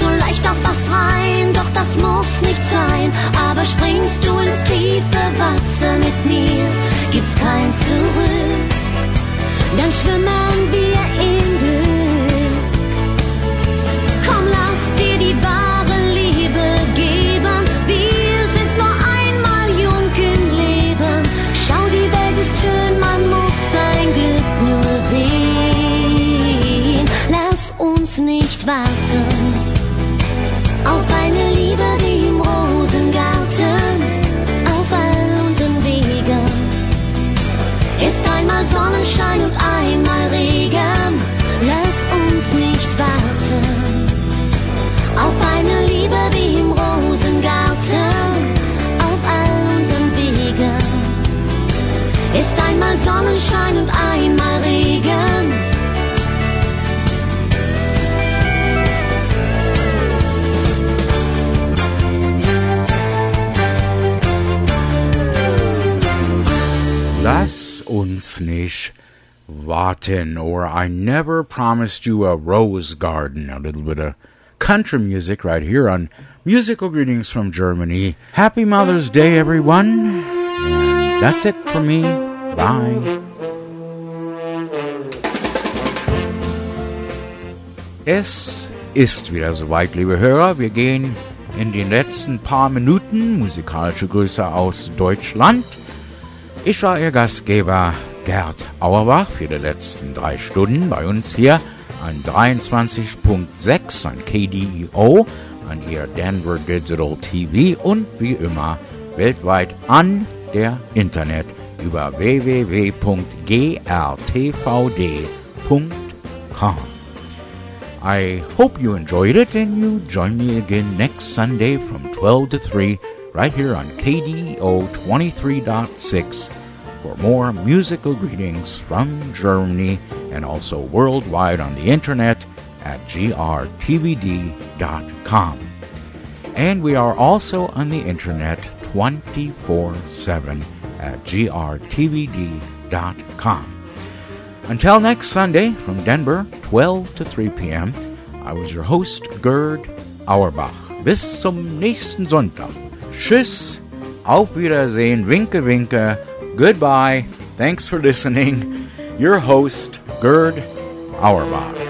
So leicht auf was rein, doch das muss nicht sein. Aber springst du ins tiefe Wasser mit mir, gibt's kein Zurück. Dann schwimmen wir in Glück. Uns nicht warten, or I never promised you a rose garden. A little bit of country music right here on Musical Greetings from Germany. Happy Mother's Day, everyone. And that's it for me. Bye. Es ist wieder soweit, liebe Hörer. Wir gehen in den letzten paar Minuten musikalische Grüße aus Deutschland. Ich war Ihr Gastgeber Gerd Auerbach für die letzten drei Stunden bei uns hier an 23.6 an KDEO, an Ihr Denver Digital TV und wie immer weltweit an der Internet über www.grtvd.com. I hope you enjoyed it and you join me again next Sunday from 12 to 3 right here on KDO 23.6 for more musical greetings from Germany and also worldwide on the internet at grtvd.com. And we are also on the internet 24 7 at grtvd.com. Until next Sunday from Denver, 12 to 3 p.m., I was your host, Gerd Auerbach. Bis zum nächsten Sonntag. Tschüss, auf Wiedersehen, winke, winke, goodbye, thanks for listening. Your host, Gerd Auerbach.